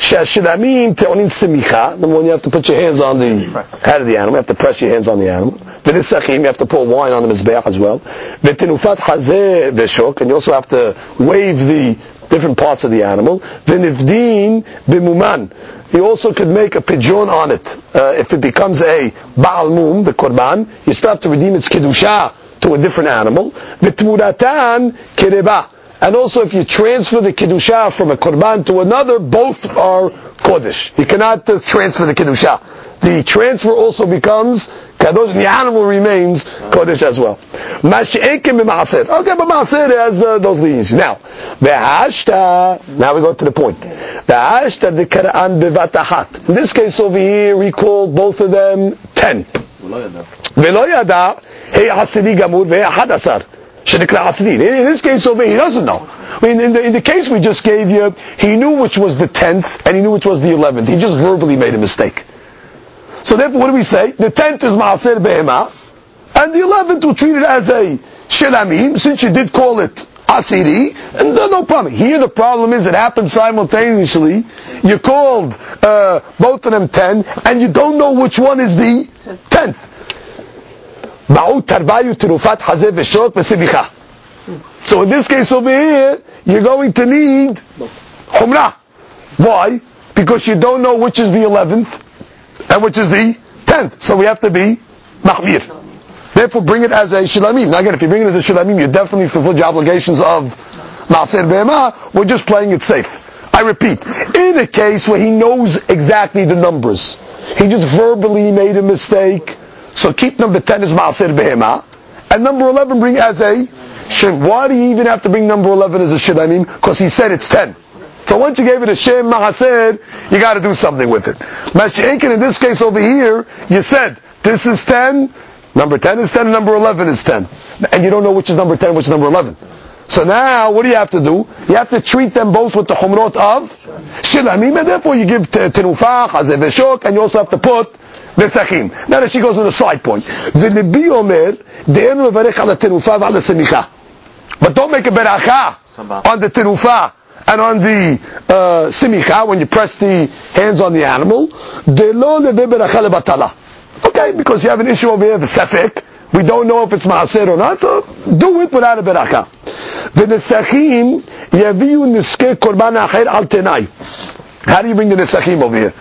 שהשלמים טעונים semicha. Number one, you have to put your hands on the head of the animal. You have to press your hands on the animal. V'nisachim, you have to pour wine on the mizbeach as well. V'tinufat hazeh v'shok, and you also have to wave the different parts of the animal. V'nivdin b'muman. You also could make a pigeon on it. Uh, if it becomes a Baal Mum, the Korban, you still have to redeem its Kedusha to a different animal. V'tmuratan kireba. And also if you transfer the Kedusha from a Korban to another, both are Kodesh. You cannot transfer the Kedusha. The transfer also becomes Kadosh, and the animal remains Kodesh as well. Mash'ekim b'ma'aser. Okay, but Ma'aser has uh, those leaves. Now, Ve'ashta, now we go to the point. Ve'ashta dekara'an bevatahat. In this case over here, we call both of them ten. Ve'lo yada, hey hasidi gamur ve'ahad asar. In this case over here, he doesn't know. I mean, in the, in the case we just gave you, he knew which was the 10th, and he knew which was the 11th. He just verbally made a mistake. So therefore, what do we say? The 10th is Maaser Behema, and the 11th we treat it as a Shelamim, since you did call it Asiri, and no problem. Here the problem is it happened simultaneously. You called uh, both of them 10, and you don't know which one is the 10th. So in this case over here, you're going to need Humrah. Why? Because you don't know which is the 11th and which is the 10th. So we have to be Mahmir. Therefore bring it as a Shilamim. Now again, if you bring it as a Shilamim, you definitely fulfill your obligations of Maaser Behemah. We're just playing it safe. I repeat, in a case where he knows exactly the numbers, he just verbally made a mistake, so keep number 10 as Ma'asir Behema. And number 11 bring as a Shem. Why do you even have to bring number 11 as a Shem? Because he said it's 10. So once you gave it a Shem Ma'asir, you got to do something with it. Mashiachin, in this case over here, you said, this is 10, number 10 is 10, and number 11 is 10. And you don't know which is number 10, which is number 11. So now, what do you have to do? You have to treat them both with the chumrot of shilamim, and therefore you give tenufah, hazeveshok, and you also have to put Nesachim. Now that she goes on a side point. V'libi omer, de'enu levarech ala tenufa v'ala semicha. But don't make a beracha on the tenufa and on the uh, simicha when you press the hands on the animal. Okay, because you have an issue over here, the sefik. We don't know if it's maaser or not, so do it without a beracha. V'nesachim yaviu niske korban acher al tenai. How do you bring the nesachim over here?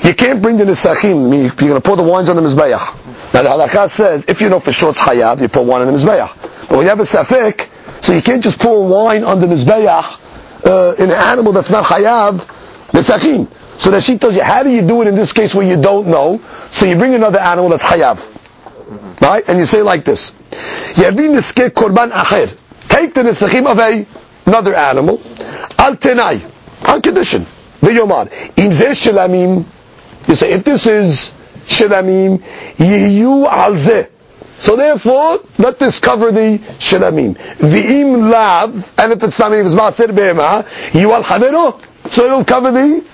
You can't bring the nisachim. You're going to pour the wines on the mizbeach. Now the halakha says if you know for sure it's hayab, you pour wine on the mizbeach. But when you have a safek, so you can't just pour wine on the mizbeach uh, in an animal that's not hayab, nisachim. So that she tells you how do you do it in this case where you don't know? So you bring another animal that's hayab, right? And you say like this: Yavi niske korban acher. Take the nisachim of a another animal, al tenai, on condition. V'yomar im zeh shelamim you say, if this is shilamim, yiyu alze. So therefore, let this cover the shilamim. V'im lav, and if it's not if it's ma'aser be'ema, yiyu al havero. So it'll cover the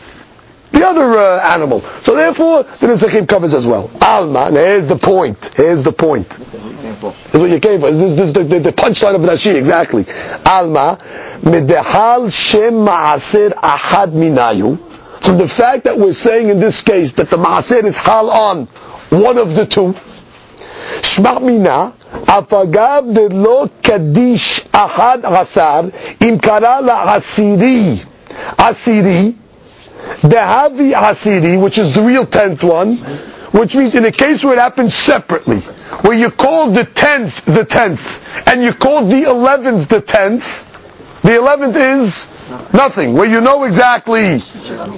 the other uh, animal. So therefore, the Nisachim covers as well. Alma, here's the point. Here's the point. This is what you came for. This, is the, the, the punchline of Rashi, exactly. Alma, medehal shem ma'aser ahad minayu, from the fact that we're saying in this case that the maaser is hal on one of the two, mina, afagav de lo kadish ahad hasar, im kara la asiri, the havi asiri, which is the real tenth one, which means in a case where it happens separately, where you called the tenth the tenth, and you called the eleventh the tenth, the eleventh is Nothing. Where you know exactly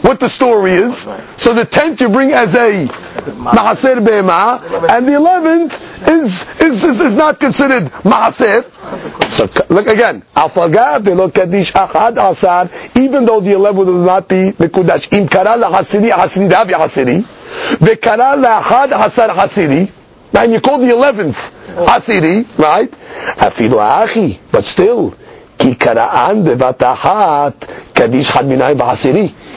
what the story is. So the tenth you bring as a Mahaser Be'ema, and the eleventh is, is, is, is not considered Mahaser. So look again. Alfagav de lo kadish achad asar, even though the eleventh will not be mekudash. Im kara la hasiri hasiri davi hasiri, ve kara la achad hasar hasiri, and you call the eleventh Asiri, right? Afilu achi, but still,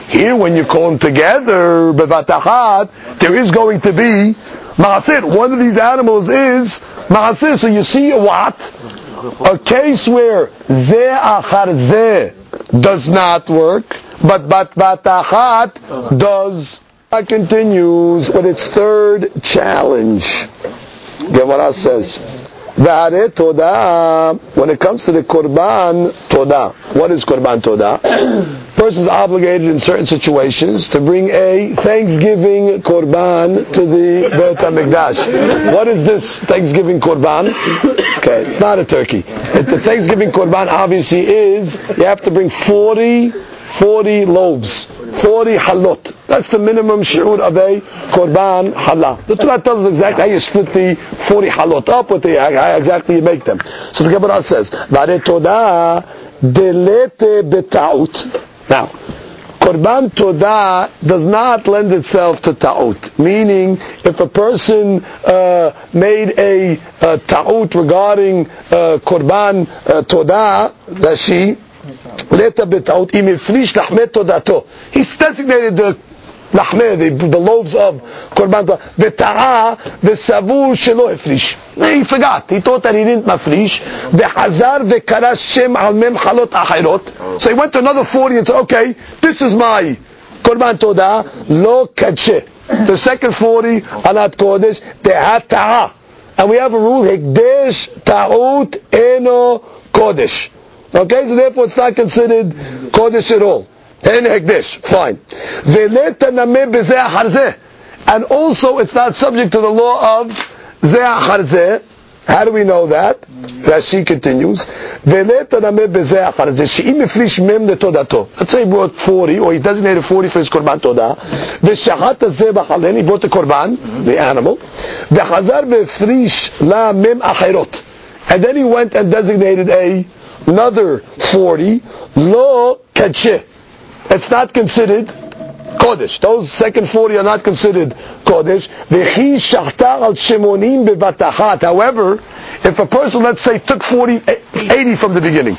Here, when you call them together, bevatahat, there is going to be ma'asir. One of these animals is ma'asir. So you see a what? A case where ze achar ze does not work, but bat does. It continues with its third challenge. Gemara says, V'are toda, when it comes to the korban toda, what is korban toda? [clears throat] Person is obligated in certain situations to bring a thanksgiving korban to the Beit HaMikdash. What is this thanksgiving korban? Okay, it's not a turkey. the thanksgiving korban obviously is, you have to bring 40 40 loaves, 40 halot. That's the minimum shi'ur of a korban halah. The Torah tells us exactly how you split the 40 halot up, with the, how exactly you make them. So the Gemara says, Vare delete betaut. Now, Korban Todah does not lend itself to ta'ut. Meaning, if a person uh, made a, a ta'ut regarding uh, Korban uh, Todah, that she He's designated the lahmeh, the, the loaves of korban v'ta'a v'savu. He forgot. He thought that he didn't mafrish. V'hazar shem al mem halot achirot. So he went to another 40 and said, okay, this is my korban todah, lo kadshe. The second 40 are not kodesh, they. And we have a rule, hekdesh ta'ut eno kodesh. Okay, so therefore it's not considered Kodesh at all. En Hekdesh, fine. And also it's not subject to the law of Zeh Harzeh. How do we know that? Rashi continues. Let's say he brought 40, or he designated 40 for his korban todah. ושחט הזה בחלן, he brought the korban, the animal. וחזר והפריש לה מם אחרות. And then he went and designated a another 40, lo kadshe. It's not considered Kodesh. Those second 40 are not considered Kodesh. V'chi shachtar al shemonim. However, if a person, let's say, took 40, eh, 80 from the beginning.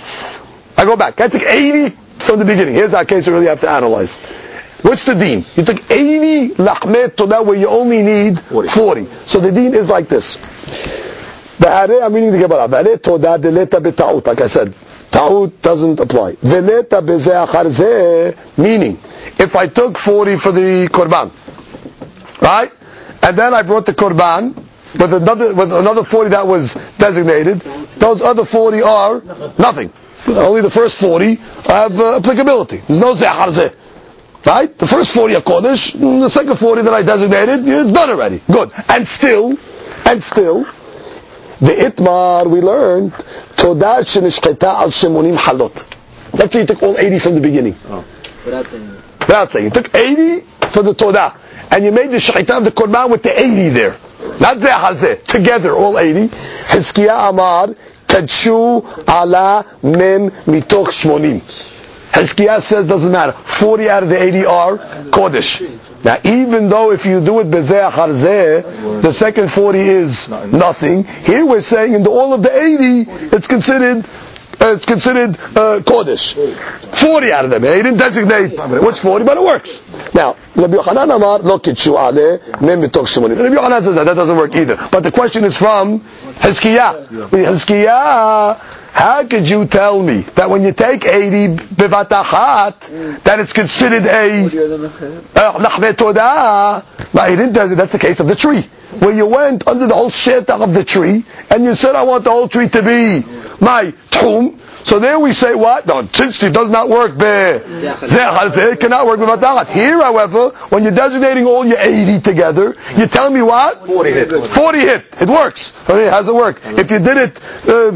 I go back. I took 80 from the beginning. Here's our case we really have to analyze. What's the deen? You took 80 lachmet that where you only need 40. So the deen is like this. Ba'are, I'm reading the Gemara. Ba'are toda deleta beta'ut. Like I said, ta'ut doesn't apply. Veleta beze achar meaning, if I took 40 for the korban, right? And then I brought the korban with another, with another 40 that was designated, those other 40 are nothing. Only the first 40 have uh, applicability. There's no zeh Right? The first 40 are Kodesh, the second 40 that I designated, it's done already. Good. And still, and still, the Itmar, we learned, Todah shenishcheta al shemonim halot. Let's say you took all 80 from the beginning. Oh, without saying Without saying. You took 80 for the Todah. And you made the shechita of the Korban with the 80 there. Not zeh hazeh. Together, all 80. Hizkiah Amar, Kadshu ala mem mitoch shmonim. Hizkiah says doesn't matter. 40 out of the 80 are Kodesh. Now, even though if you do it bezeh harzeh, the second 40 is nothing. Here we're saying in the, all of the 80, it's considered uh, it's considered uh, Kodesh. 40 out of them. He didn't designate which 40, but it works. Now, Rabbi Yochanan Amar, lo kitshu ale, mem mitok shimonim. Rabbi Yochanan says that, that doesn't work either. But the question is from Hizkiah. Hizkiah how could you tell me that when you take 80 bivatachat, that it's considered a lahme todah? But he didn't do it. That's the case of the tree. Where you went under the whole shit of the tree, and you said, I want the whole tree to be my tchum, so there we say what? No, since it does not work it cannot work with Here, however, when you're designating all your 80 together, you tell me what? 40 hit. 40 hit. It works. How does it work? If you did it, uh,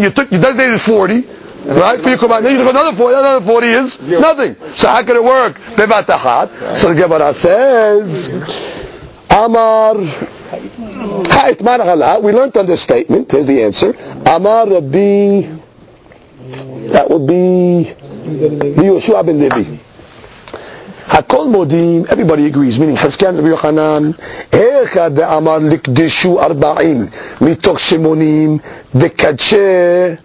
you took, you designated 40, right? For your command, then you took another 40, another 40 is nothing. So how can it work? So the Gemara says, Amar, we learned on this statement, here's the answer. Amar Rabbi that would be Yoshua ben Levi. Hakol modim, everybody agrees, meaning and Rabbi Yochanan, Echa de'amar likdeshu arba'im, mitoch shemonim, dekadsheh,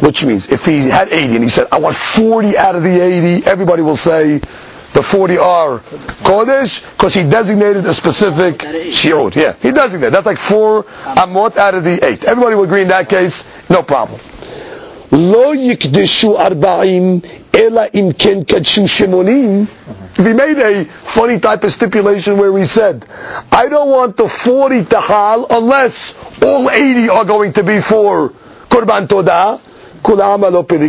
which means if he had 80 and he said, I want 40 out of the 80, everybody will say the 40 are Kodesh because he designated a specific shiur. Yeah, he designated. That's like four amot out of the eight. Everybody will agree in that case, no problem. Yikdeshu arba'im ela im ken kadshu shemonim. If he made a funny type of stipulation where we said, I don't want the 40 tahal unless all 80 are going to be for Kurban Todah,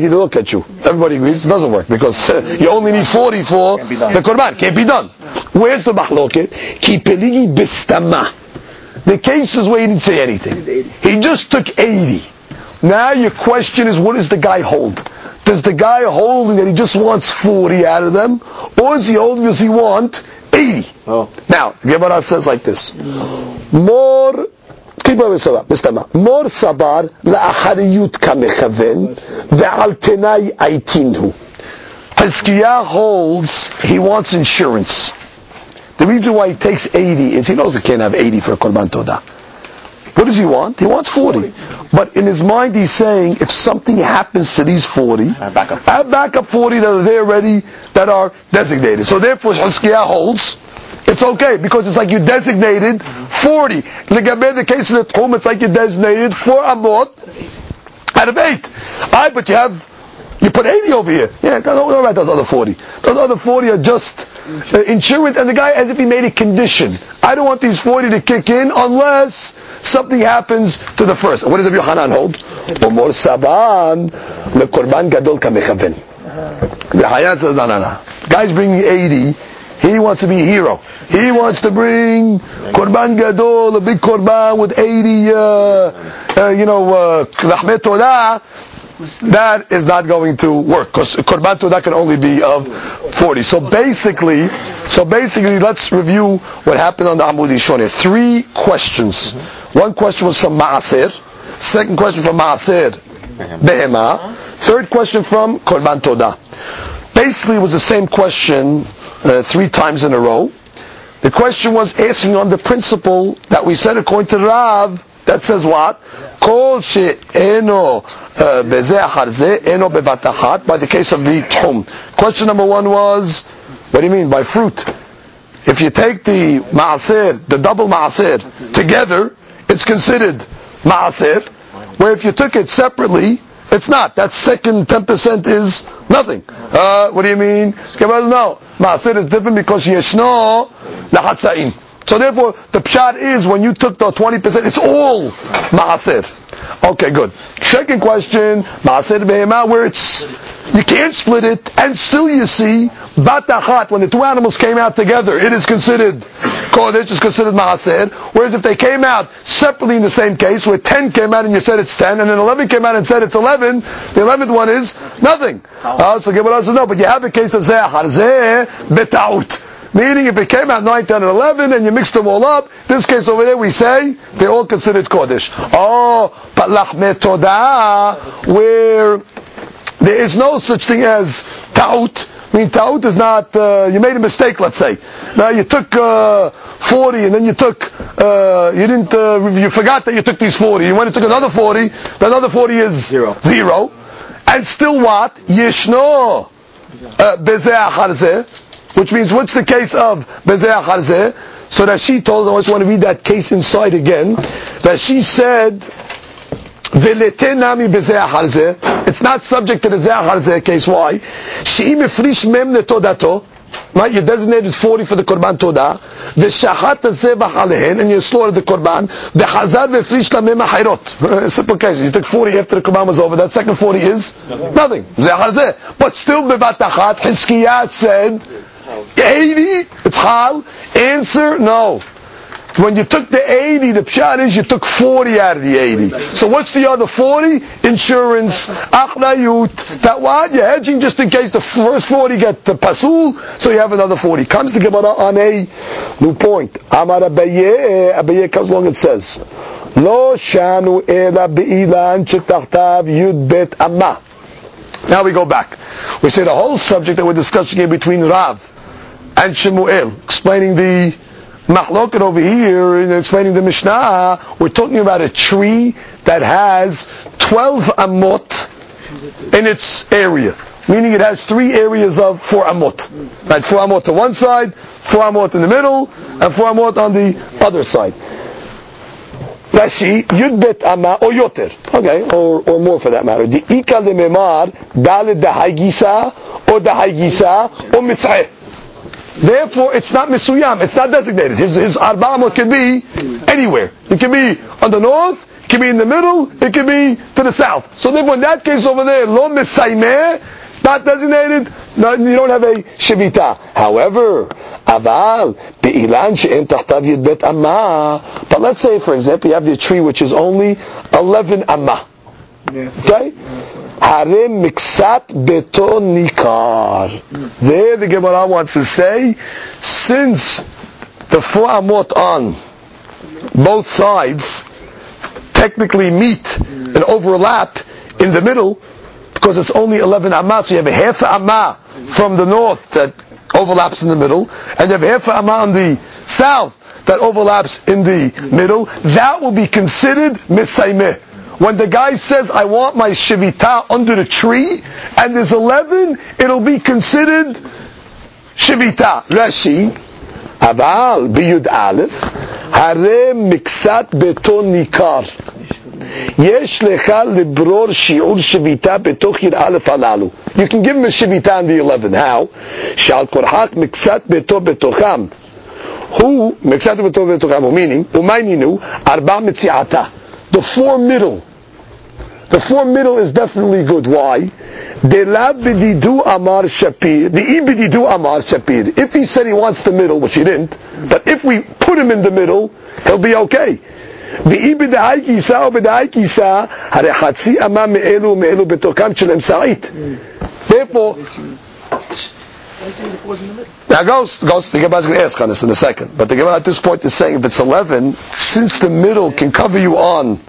look at you. Everybody agrees it doesn't work because uh, [laughs] you only need 40 for the korban. Can't be done. Where's the mahloket? Ki peligi bistama. The case is where he didn't say anything. He just took 80. Now your question is, what does the guy hold? Does the guy holding that he just wants 40 out of them? Or is he holding does he want 80? Oh. Now, the Gemara says like this. More מור סבר לאחריות כמכוון ועל תנאי עיתינו. Hizkiah holds he wants insurance. The reason why he takes 80 is he knows he can't have 80 for a Korban Todah. What does he want? He wants 40. But in his mind he's saying, if something happens to these 40, I have backup, I have backup 40 that are there ready, that are designated. So therefore Hizkiah holds it's okay because it's like you designated 40. Legabe, the case of the Tchum, it's like you designated 4 Amot out of 8. Alright, but you have, you put 80 over here. Yeah, don't worry about those other 40. Those other 40 are just uh, insurance, and the guy as if he made a condition. I don't want these 40 to kick in unless something happens to the first. What does Rabbi Yochanan hold? Omor saban lekorban gadol kamechaven. The Hayat says, no, no, no. Guy's bringing 80. He wants to be a hero. He wants to bring Korban Gadol, a big Korban with 80, uh, uh, you know, uh, Rahmet Todah. That is not going to work because Korban Todah can only be of 40. So basically, so basically, let's review what happened on the Amud Yishoneh. Three questions. One question was from Maaser. Second question from Maaser Behema. Third question from Korban Todah. Basically, it was the same question uh, three times in a row. The question was asking on the principle that we said according to Rav, that says what? Kol she'eno uh, bezeh harze, eno bevatachat, by the case of the tchum. Question number one was, what do you mean by fruit? If you take the ma'aser, the double ma'aser, together, it's considered ma'aser, where if you took it separately, it's not. That second 10% is nothing. Uh, what do you mean? No. Maaser is different because yeshno lahatzaim. So therefore, the pshat is when you took the 20%, it's all maaser. Okay, good. Second question, maaser behema, where it's you can't split it, and still you see batachat when the two animals came out together, it is considered kodesh is considered maaser. Whereas if they came out separately in the same case, where ten came out and you said it's ten, and then eleven came out and said it's eleven, the eleventh one is nothing. Uh, so Gemara says no, but you have a case of zeh harzeh betaut. Meaning if it came out 9, 10, and 11 and you mixed them all up, this case over there we say they're all considered Kodesh. Oh, but Lachmet Todah, where there is no such thing as Taut, I mean, ta'ut is not, uh, you made a mistake, let's say. Now you took uh, 40 and then you took, uh, you didn't, uh, you forgot that you took these 40. You went and took another 40, another 40 is zero. zero. And still what? Yishno uh, which means what's the case of bezeh acharze? So that she told, I just want to read that case inside again, that she said, it's not subject to the Zeh case. Why? She'im ifrish mem netodato. Right? You designated 40 for the Korban Todah. V'shachat zevach alehen. And you slaughtered the Korban. V'chazar v'ifrish lamem ha'irot. [laughs] Simple case. You took 40 after the Korban was over. That second 40 is nothing. Zeh But still bevat achat. Said 80. It's hal. Answer, no. When you took the 80, the pshat is you took 40 out of the 80. So what's the other 40? Insurance, achnayut. That what? You're hedging just in case the first 40 get the pasul, so you have another 40. Comes the Gemara on a new point. Amar Abaye, eh, Abaye comes along and says, Lo shanu ela be'ilan shetachtav yud bet amma. Now we go back. We say the whole subject that we're discussing here between Rav and Shemuel, explaining the mahloket over here and explaining the Mishnah, we're talking about a tree that has 12 amot in its area. Meaning it has three areas of four amot. Right, four amot to one side, four amot in the middle, and four amot on the other side. Rashi, Yud Bet Ama, or Yoter. Okay, or, or more for that matter. The Ika le Memar, Dalet Dahaigisa, or Dahaigisa, or Mitzvah. Therefore, it's not Misuyam, it's not designated. His, his Arba'amot can be anywhere. It can be on the north, it can be in the middle, it can be to the south. So therefore, in that case over there, Lo Misaymeh, not designated, no, you don't have a Shivita. However, Aval, Be'ilan she'en tahtav yid bet amma. But let's say, for example, you have the tree which is only 11 amma. Okay? Hare miksat beton nikar. There the Gemara wants to say, since the four amot on both sides technically meet and overlap in the middle, because it's only 11 amma, so you have a half amma from the north that overlaps in the middle, and you have half amma on the south that overlaps in the middle, that will be considered misaymeh When the guy says, I want my shivita under the tree, and there's 11, it'll be considered shivita. Rashi, אבל בי"א, הרי מקצת בטון ניכר. יש לך לברור שיעור שביתה בתוך עיר א' הללו. You can give him a shivita on the 11. How? שעל כורחך מקצת ביתו בתוכם. הוא, מקצת ביתו בתוכם, הוא meaning, ומה עניינו? ארבע מציאתה. The four middle. The four middle is definitely good. Why? De la bididu amar shapir. The ibididu amar shapir. If he said he wants the middle, which he didn't, but if we put him in the middle, he'll be okay. ואי בדהי כיסה או בדהי כיסה, הרי חצי אמה מאלו ומאלו בתוכם שלהם שרעית. Therefore, now goes, goes, the Gemara is going to ask on this in a second, but the Gemara at this point is saying if it's 11, since the middle can cover you on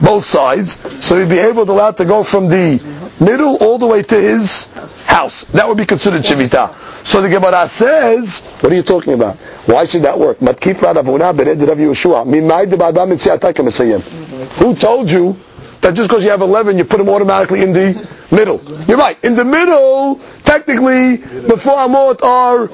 both sides, so he'd be able to allow to go from the middle all the way to his house. That would be considered Shivita. So the Gemara says, what are you talking about? Why should that work? Who told you that just because you have 11, you put them automatically in the middle? You're right. In the middle, technically, the four amot are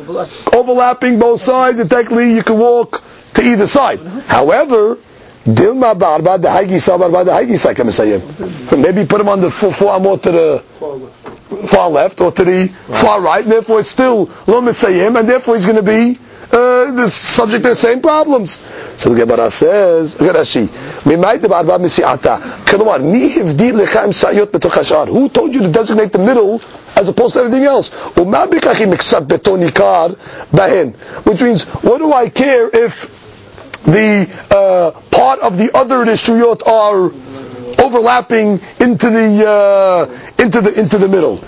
overlapping both sides, and technically you can walk to either side. However, Dilma barba the haigisa barba the haigisa kamisayim. Maybe put him on the four, four amot to the far left or to the far right, therefore it's still lo misayim, and therefore he's going to be uh, the subject to the same problems. So the Gemara says, Rashi. Who told you to designate the middle as opposed to everything else? Which means, what do I care if the uh, part of the other rishuyot are overlapping into the uh, into the into the middle.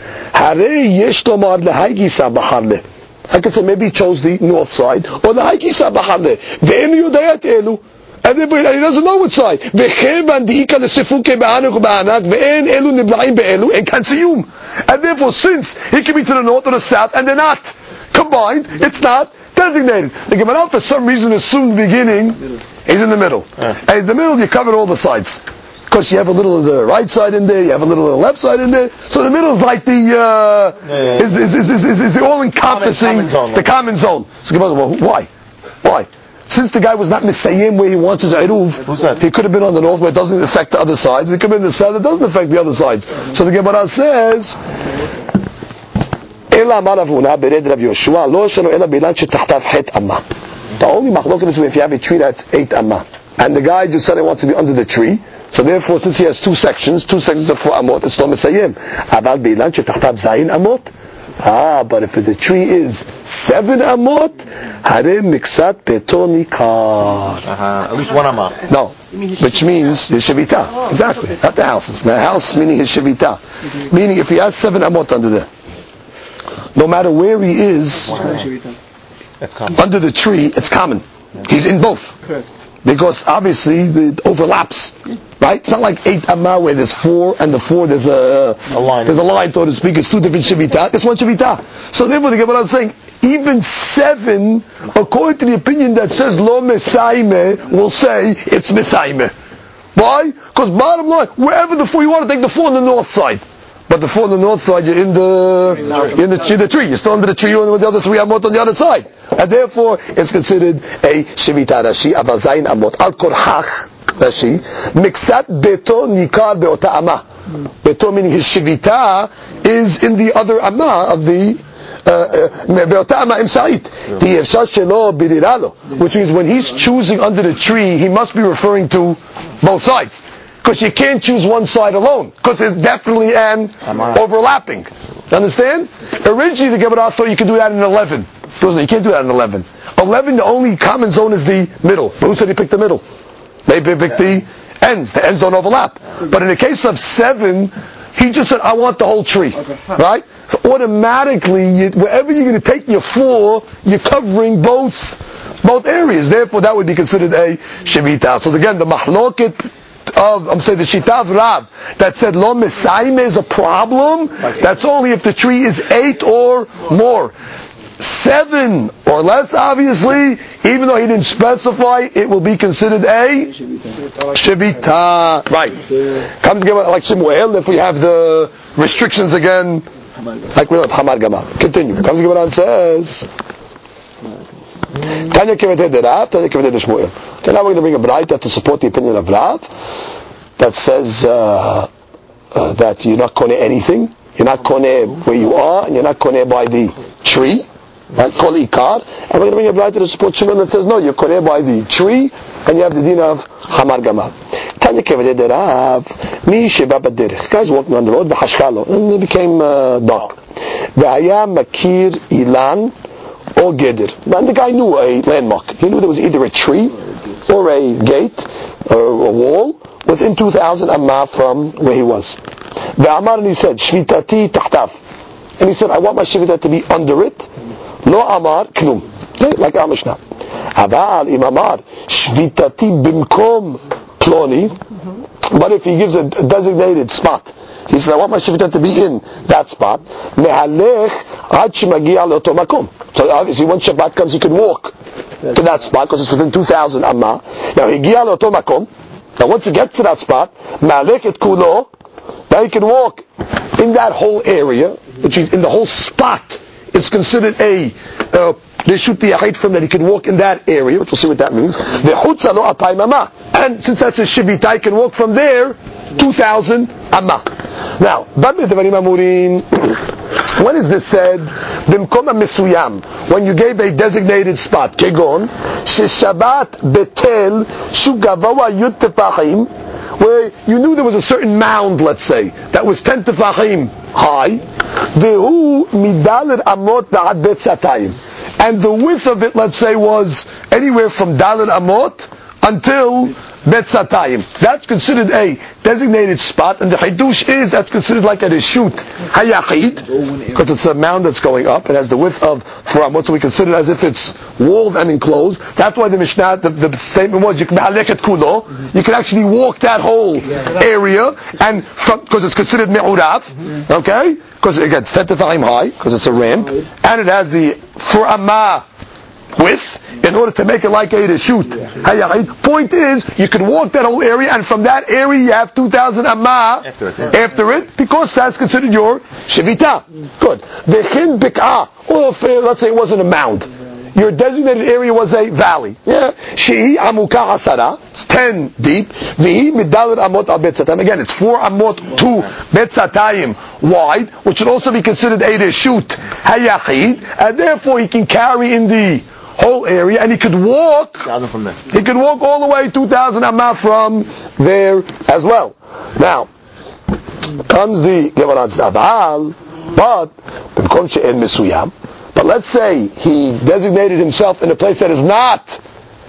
I could say maybe he chose the north side or the Haikisa Bahale. And he doesn't know which side. And therefore, since he can be to the north or the south, and they're not combined, it's not designated. The Gemara for some reason assumed the beginning is in the middle. And in the middle you covered all the sides. Because you have a little of the right side in there, you have a little of the left side in there. So the middle is like the uh, Yeah, yeah. is, is, is, is, is, is the all encompassing Common- common the common zone. So Gemara, well, why? Why? Since the guy was not misayim where he wants his eruv, that? he could have been on the north where it doesn't affect the other sides. He could have been in the south, it doesn't affect the other sides. So the Gemara says, אלא אמר רב הונא ברד רב יהושע, לא יש לנו אלא באילן שתחתיו חטא אמה. The only מחלוקת is if you have a tree that's eight amma. And the guy just said he wants to be under the tree, so therefore since he has two sections, two sections of four amot, it's לא מסיים. אבל באילן שתחתיו זין אמות, Ah, but if the tree is seven amot, הרי מקצת ביתו ניכר. Uh-huh. At least one amma. No, which means his shavita. Exactly, not the houses. The house meaning his shavita. Meaning if he has seven amot under there, no matter where he is under the tree, it's common. He's in both. Because obviously it overlaps, Right? It's not like eight uh, amma where there's four and the four there's a, uh, A line. There's a line, so to speak. It's two different shivita. It's one shivita. So therefore, the Gemara is saying even seven, according to the opinion that says lo mesaime, will say it's mesaime. Why? Because bottom line, wherever the four you want to take the four on the north side. But the four on the north side, you're in the you're in the, tree- the tree. You're still under the tree, you're with the other three amot on the other side, and therefore it's considered a shivita rashi aval zayin amot al korhach rashi mixat beto nikar beota ama. Beto meaning his shivita is in the other ama of the. באותה אמה עם סעית, כי אפשר שלא בירירה לו, which means when he's choosing under the tree, he must be referring to both sides. Because you can't choose one side alone, because there's definitely an overlapping. Understand? Originally the Gemara thought you could do that in 11. Doesn't? You can't do that in 11. 11, the only common zone is the middle. But who said he picked the middle? Maybe he picked the ends. The ends don't overlap. But in the case of 7, he just said, I want the whole tree. Right? So automatically, you, wherever you're going to take your floor, you're covering both both areas. Therefore, that would be considered a shevita. So again, the mahloket of, I'm saying the shita of Rav that said lo mesaime is a problem. That's only if the tree is eight or more. Seven or less, obviously, even though he didn't specify, it will be considered a shevita. Right. Comes together like Shemuel, if we have the restrictions again, like we have Hamar Gamal. Continue. Comes together and says, Tanya Kevetet de Rav, Tanya Kevetet de Shmuel. Okay, now we're going to bring a Braita to support the opinion of Rav that says uh, uh, that you're not kone anything. You're not kone where you are, and you're not kone by the tree. Right? Kol ikar. And we're going to bring a Braita to support Shimon that says no, you're kone by the tree, and you have the din of Hamar Gamal. Tanya Kevetet de Rav, Mi Sheba Baderech. Guys walking on the road, the v'hashkalo, and it became uh, dark. V'haya makir ilan, or Geder. And the guy knew a landmark. He knew there was either a tree or a gate or a wall within 2,000 amma from where he was. The Amar and he said, Shvitati tahtav. And he said, I want my shvita to be under it. Lo Amar klum. Okay, like our Mishnah. Aval im Amar, Shvitati bimkom ploni. But if he gives a designated spot, he says, I want my shvita to be in that spot. Ad makom. So obviously when Shabbat comes, he can walk to that spot because it's within 2,000 amma. Now, higia leoto makom. Now once he gets to that spot, et kulo, now he can walk in that whole area, which is in the whole spot. It's considered a uh, reshut yahid from that he can walk in that area, which we'll see what that means. Mama. And since that's a shivita, he can walk from there 2,000 amma. Now, bad devarim amurin. [coughs] When is this said? Bimkom misuyam. When you gave a designated spot, kegon, sheshabat betel shugavawa yut tefachim, where you knew there was a certain mound, let's say, that was 10 tefachim high, vehu midalit amot v'ad betzatayim. And the width of it, let's say, was anywhere from dalit amot until Betzatayim. That's considered a designated spot, and the Hidush is, that's considered like a Rishut Hayachid, because it's a mound that's going up, it has the width of four amot, so we consider it as if it's walled and enclosed. That's why the Mishnah, the, the statement was, you can you can actually walk that whole area, and because it's considered Me'urav, okay? Because again, it's 10 tefachim high, because it's a ramp, and it has the four amah width in order to make it like a to shoot. Point is, you can walk that whole area, and from that area you have 2,000 amma After it, after it, because that's considered your shivita. Good. V'chin bik'ah, or if, uh, let's say it wasn't a mound. Your designated area was a valley. Yeah. Shehi amuka asara. It's 10 deep. V'hi midalit amot al betzatayim. Again, it's 4 amot two betzatayim wide, which should also be considered a reshut hayachid, and therefore he can carry in the whole area, and he could walk. From there. He could walk all the way 2,000 amma from there as well. Now comes the Gemara's aval, but in misuyam. But let's say he designated himself in a place that is not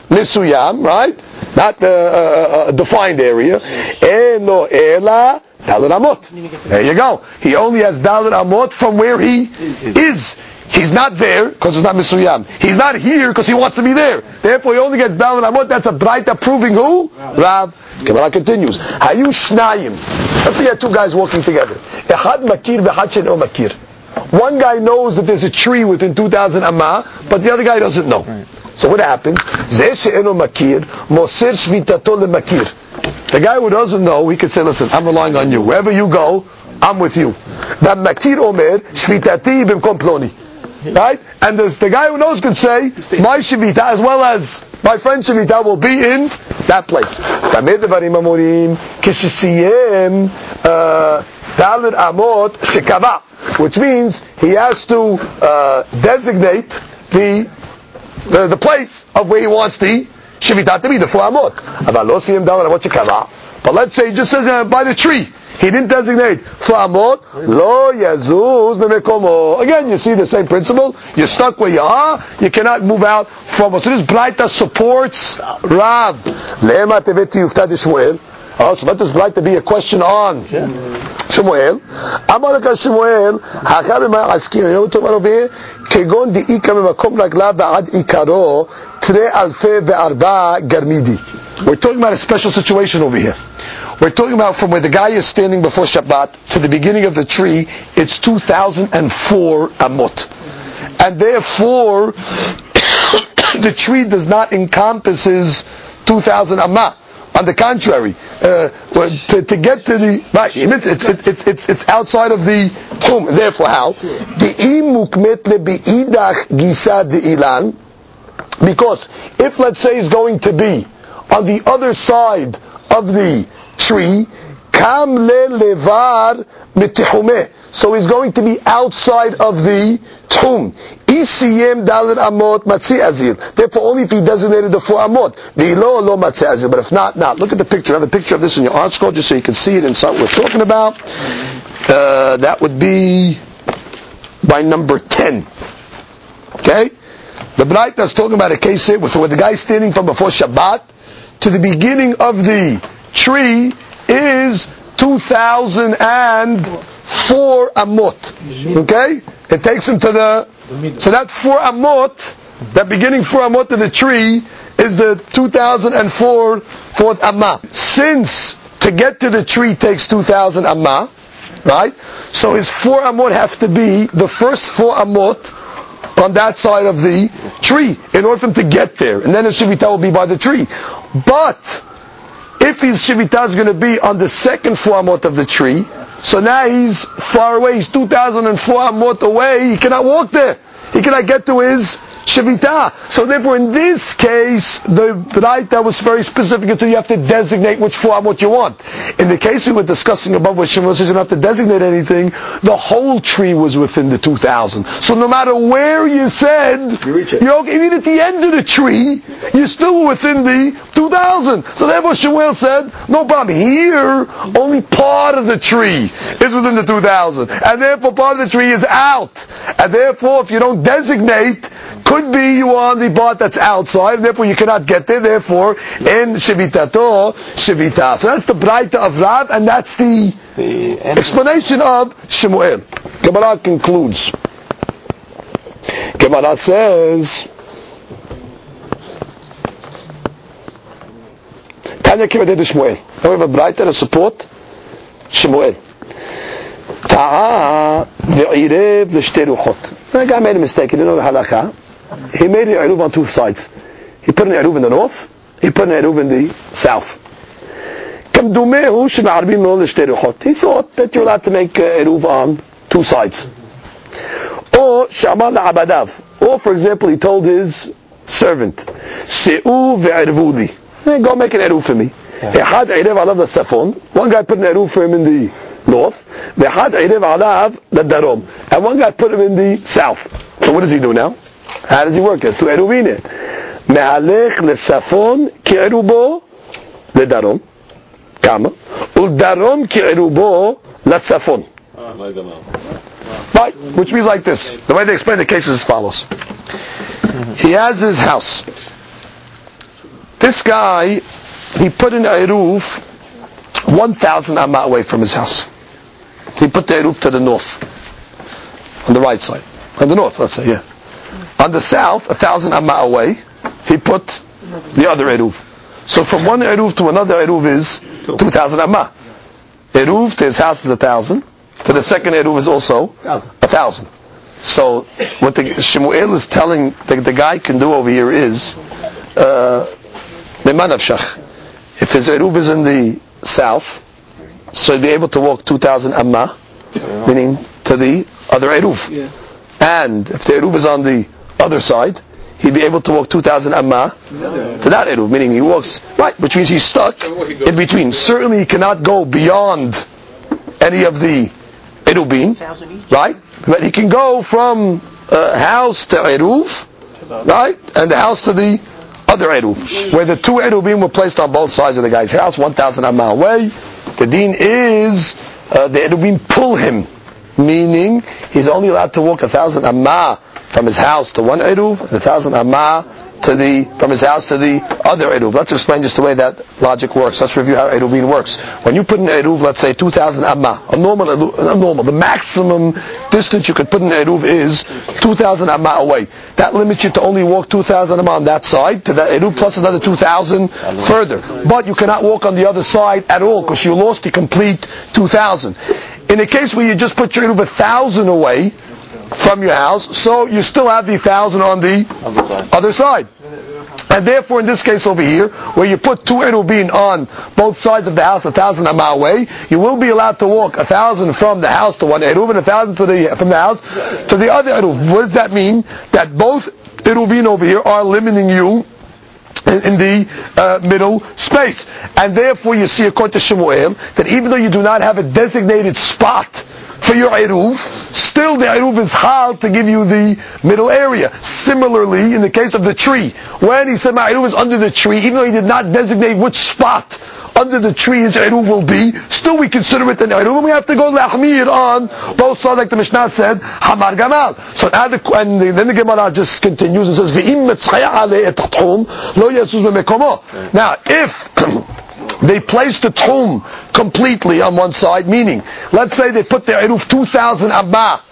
misuyam, right? Not the uh, uh, uh defined area. Eno ela. Amot. There you go. He only has Dalit Amot from where he is. He's not there because it's not misuyam. He's not here because he wants to be there. Therefore, he only gets dalit amot. That's a bright proving who? Rav Gemara continues. Hayu shnayim. Let's have two guys walking together. Echad makir she'no makir. One guy knows that there's a tree within 2,000 amma, but the other guy doesn't know. So what happens? Zeh she'eno makir, moser shvitato lemakir. The guy who doesn't know, he could say, listen, I'm relying on you. Wherever you go, I'm with you. That makir omer, shvitati ploni. Right? And the guy who knows could say, my Shivita as well as my friend Shivita will be in that place. Uh, which means he has to uh, designate the, the, the place of where he wants the Shivita to be, the four amot. But let's say he just says uh, by the tree. He didn't designate Flamot, Lo Yazuz Memekomo. Again, you see the same principle. You're stuck where you are. You cannot move out from it. So this Braita supports Rav. Lema Teveti Yuftad Shmuel. Oh, so let this Braita be a question on Shmuel. Amalek Shmuel, Hakar B'ma Askir. You know what we're talking about over here? כגון דאיכא ממקום רגליו ועד עיקרו, תרי אלפי וארבע גרמידי. We're talking about a special situation over here. We're talking about from where the guy is standing before Shabbat to the beginning of the tree, it's 2004 amot. And therefore, [coughs] the tree does not encompass his 2000 amma. On the contrary, uh, to, to get to the right, it's, it's, it's, it's, it's outside of the techum. Therefore, how? The imukmet lebiidach gisa ilan. Because if, let's say, is going to be on the other side of the tree, kam le levar. So he's going to be outside of the techum. Isiyem dalit amot matzi azir. Therefore, only if he designated the four amot. V'ilo lo matzi azir. But if not, not. Look at the picture. I have a picture of this in your art scroll just so you can see it and see what we're talking about. Uh, that would be by number 10. Okay? The Braita is talking about a case here with where the guy standing from before Shabbat to the beginning of the tree is 2004 amot. Okay? It takes him to the, so that 4 amot, that beginning 4 amot of the tree is the 2004 fourth amma. Since to get to the tree takes 2000 amma, right? So his 4 amot have to be the first 4 amot on that side of the tree in order for him to get there. And then his shivita will be by the tree. But if his shivita is going to be on the second four amot of the tree, so now he's far away. He's 2,004 amot away. He cannot walk there. He cannot get to his So therefore, in this case, the right Braita was very specific until you have to designate which form what you want. In the case we were discussing above, where Shimon says you don't have to designate anything, the whole tree was within the 2,000. So no matter where you said, You reach it. you're okay, even at the end of the tree, you're still within the 2,000. So therefore Shemuel said, no problem. Here, only part of the tree is within the 2,000. And therefore part of the tree is out. And therefore if you don't designate, could could be you are on the part that's outside, therefore you cannot get there, therefore in Shivitato, Shivita. So that's the Braita of Rav, and that's the, the explanation of Shemuel. Gemara concludes. Gemara says, Tanya Kibadid Shmuel. Now we have a Braita to support Shemuel. made a mistake. רוחות. don't know the הלכה. He made an Eruv on two sides. He put an Eruv in the north, he put an Eruv in the south. He thought that you're allowed to make Eruv on two sides. Or Shamal Abadav. Or for example, he told his servant, Se'u ve'ervuli. Go make an Eruv for me. Ehad Erev Alav Safon. One guy put an Eruv for him in the north. Vehad Erev Alav Darom. And one guy put him in the south. So what does he do now? How does he work It's To Eruvin. מהלך לצפון כעירובו לדרום, כמה? ולדרום כעירובו לצפון. Right, which means like this. The way they explain the case is as follows. He has his house. This guy, he put in a roof 1,000 amma away from his house. He put the roof to the north, on the right side. On the north, let's say, yeah. On the south, a thousand amma away, he put the other Eruv. So from one eruv to another eruv is 2,000 amma. Eruv to his house is a thousand. To the second eruv is also a thousand. So what the Shemuel is telling the, the guy can do over here is uh, if his eruv is in the south, so he'd be able to walk 2,000 amma, meaning to the other eruv. Yeah. And if the eruv is on the other side, he'd be able to walk 2,000 amma to that eruv, meaning he walks right, which means he's stuck in between. Certainly, he cannot go beyond any of the erubin, right? But he can go from uh, house to eruv, right, and the house to the other eruv, where the two erubim were placed on both sides of the guy's house, 1,000 amma away. The deen is uh, the erubim pull him, meaning he's only allowed to walk a thousand amma from his house to one eruv, and a thousand amma to the from his house to the other eruv. Let's explain just the way that logic works. Let's review how eruvin works. When you put an eruv, let's say 2,000 amma, a normal, a normal, the maximum distance you could put an eruv is 2,000 amma away. That limits you to only walk 2,000 amma on that side to that eruv plus another 2,000 further. But you cannot walk on the other side at all because you lost the complete 2,000. In a case where you just put your eruv a thousand away from your house, so you still have the thousand on the Other side. other side. And therefore, in this case over here, where you put two erubin on both sides of the house, a thousand amma away, you will be allowed to walk a thousand from the house to one eruv and a thousand to the, from the house to the other eruv. What does that mean? That both eruvin over here are limiting you in, in the uh, middle space. And therefore you see according to Shemuel that even though you do not have a designated spot for your Eruv, still the Eruv is hard to give you the middle area. Similarly, in the case of the tree, when he said my Eruv is under the tree, even though he did not designate which spot under the tree his Eruv will be, still we consider it an Eruv, and we have to go Lahmir on both sides, like the Mishnah said, Hamar Gamal. So now and then the Gemara just continues and says, "Ve'im metzchaya alei et hathum, lo memekomo." Now, if [clears throat] they placed the tomb completely on one side, meaning, let's say they put their Eruv 2,000 Amma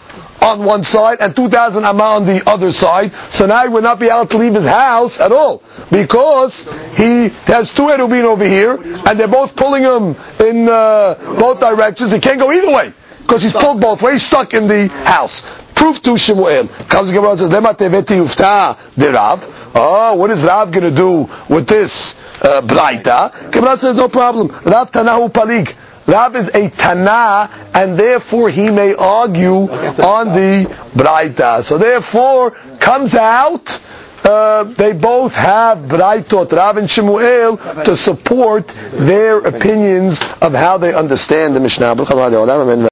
on one side and 2,000 Amma on the other side, so now he would not be able to leave his house at all, because he has two Erubin over here, and they're both pulling him in uh, both directions, he can't go either way, because he's pulled both ways, stuck in the house. Proof to Shemuel. Comes the says, Lema teveti yufta de Rav. Oh, what is Rav going to do with this uh, Braita? Gemara says, no problem. Rav Tanahu Palig. Rav is a Tana, and therefore he may argue on the Braita. So therefore, comes out, uh, they both have Braitot, Rav and Shemuel, to support their opinions of how they understand the Mishnah.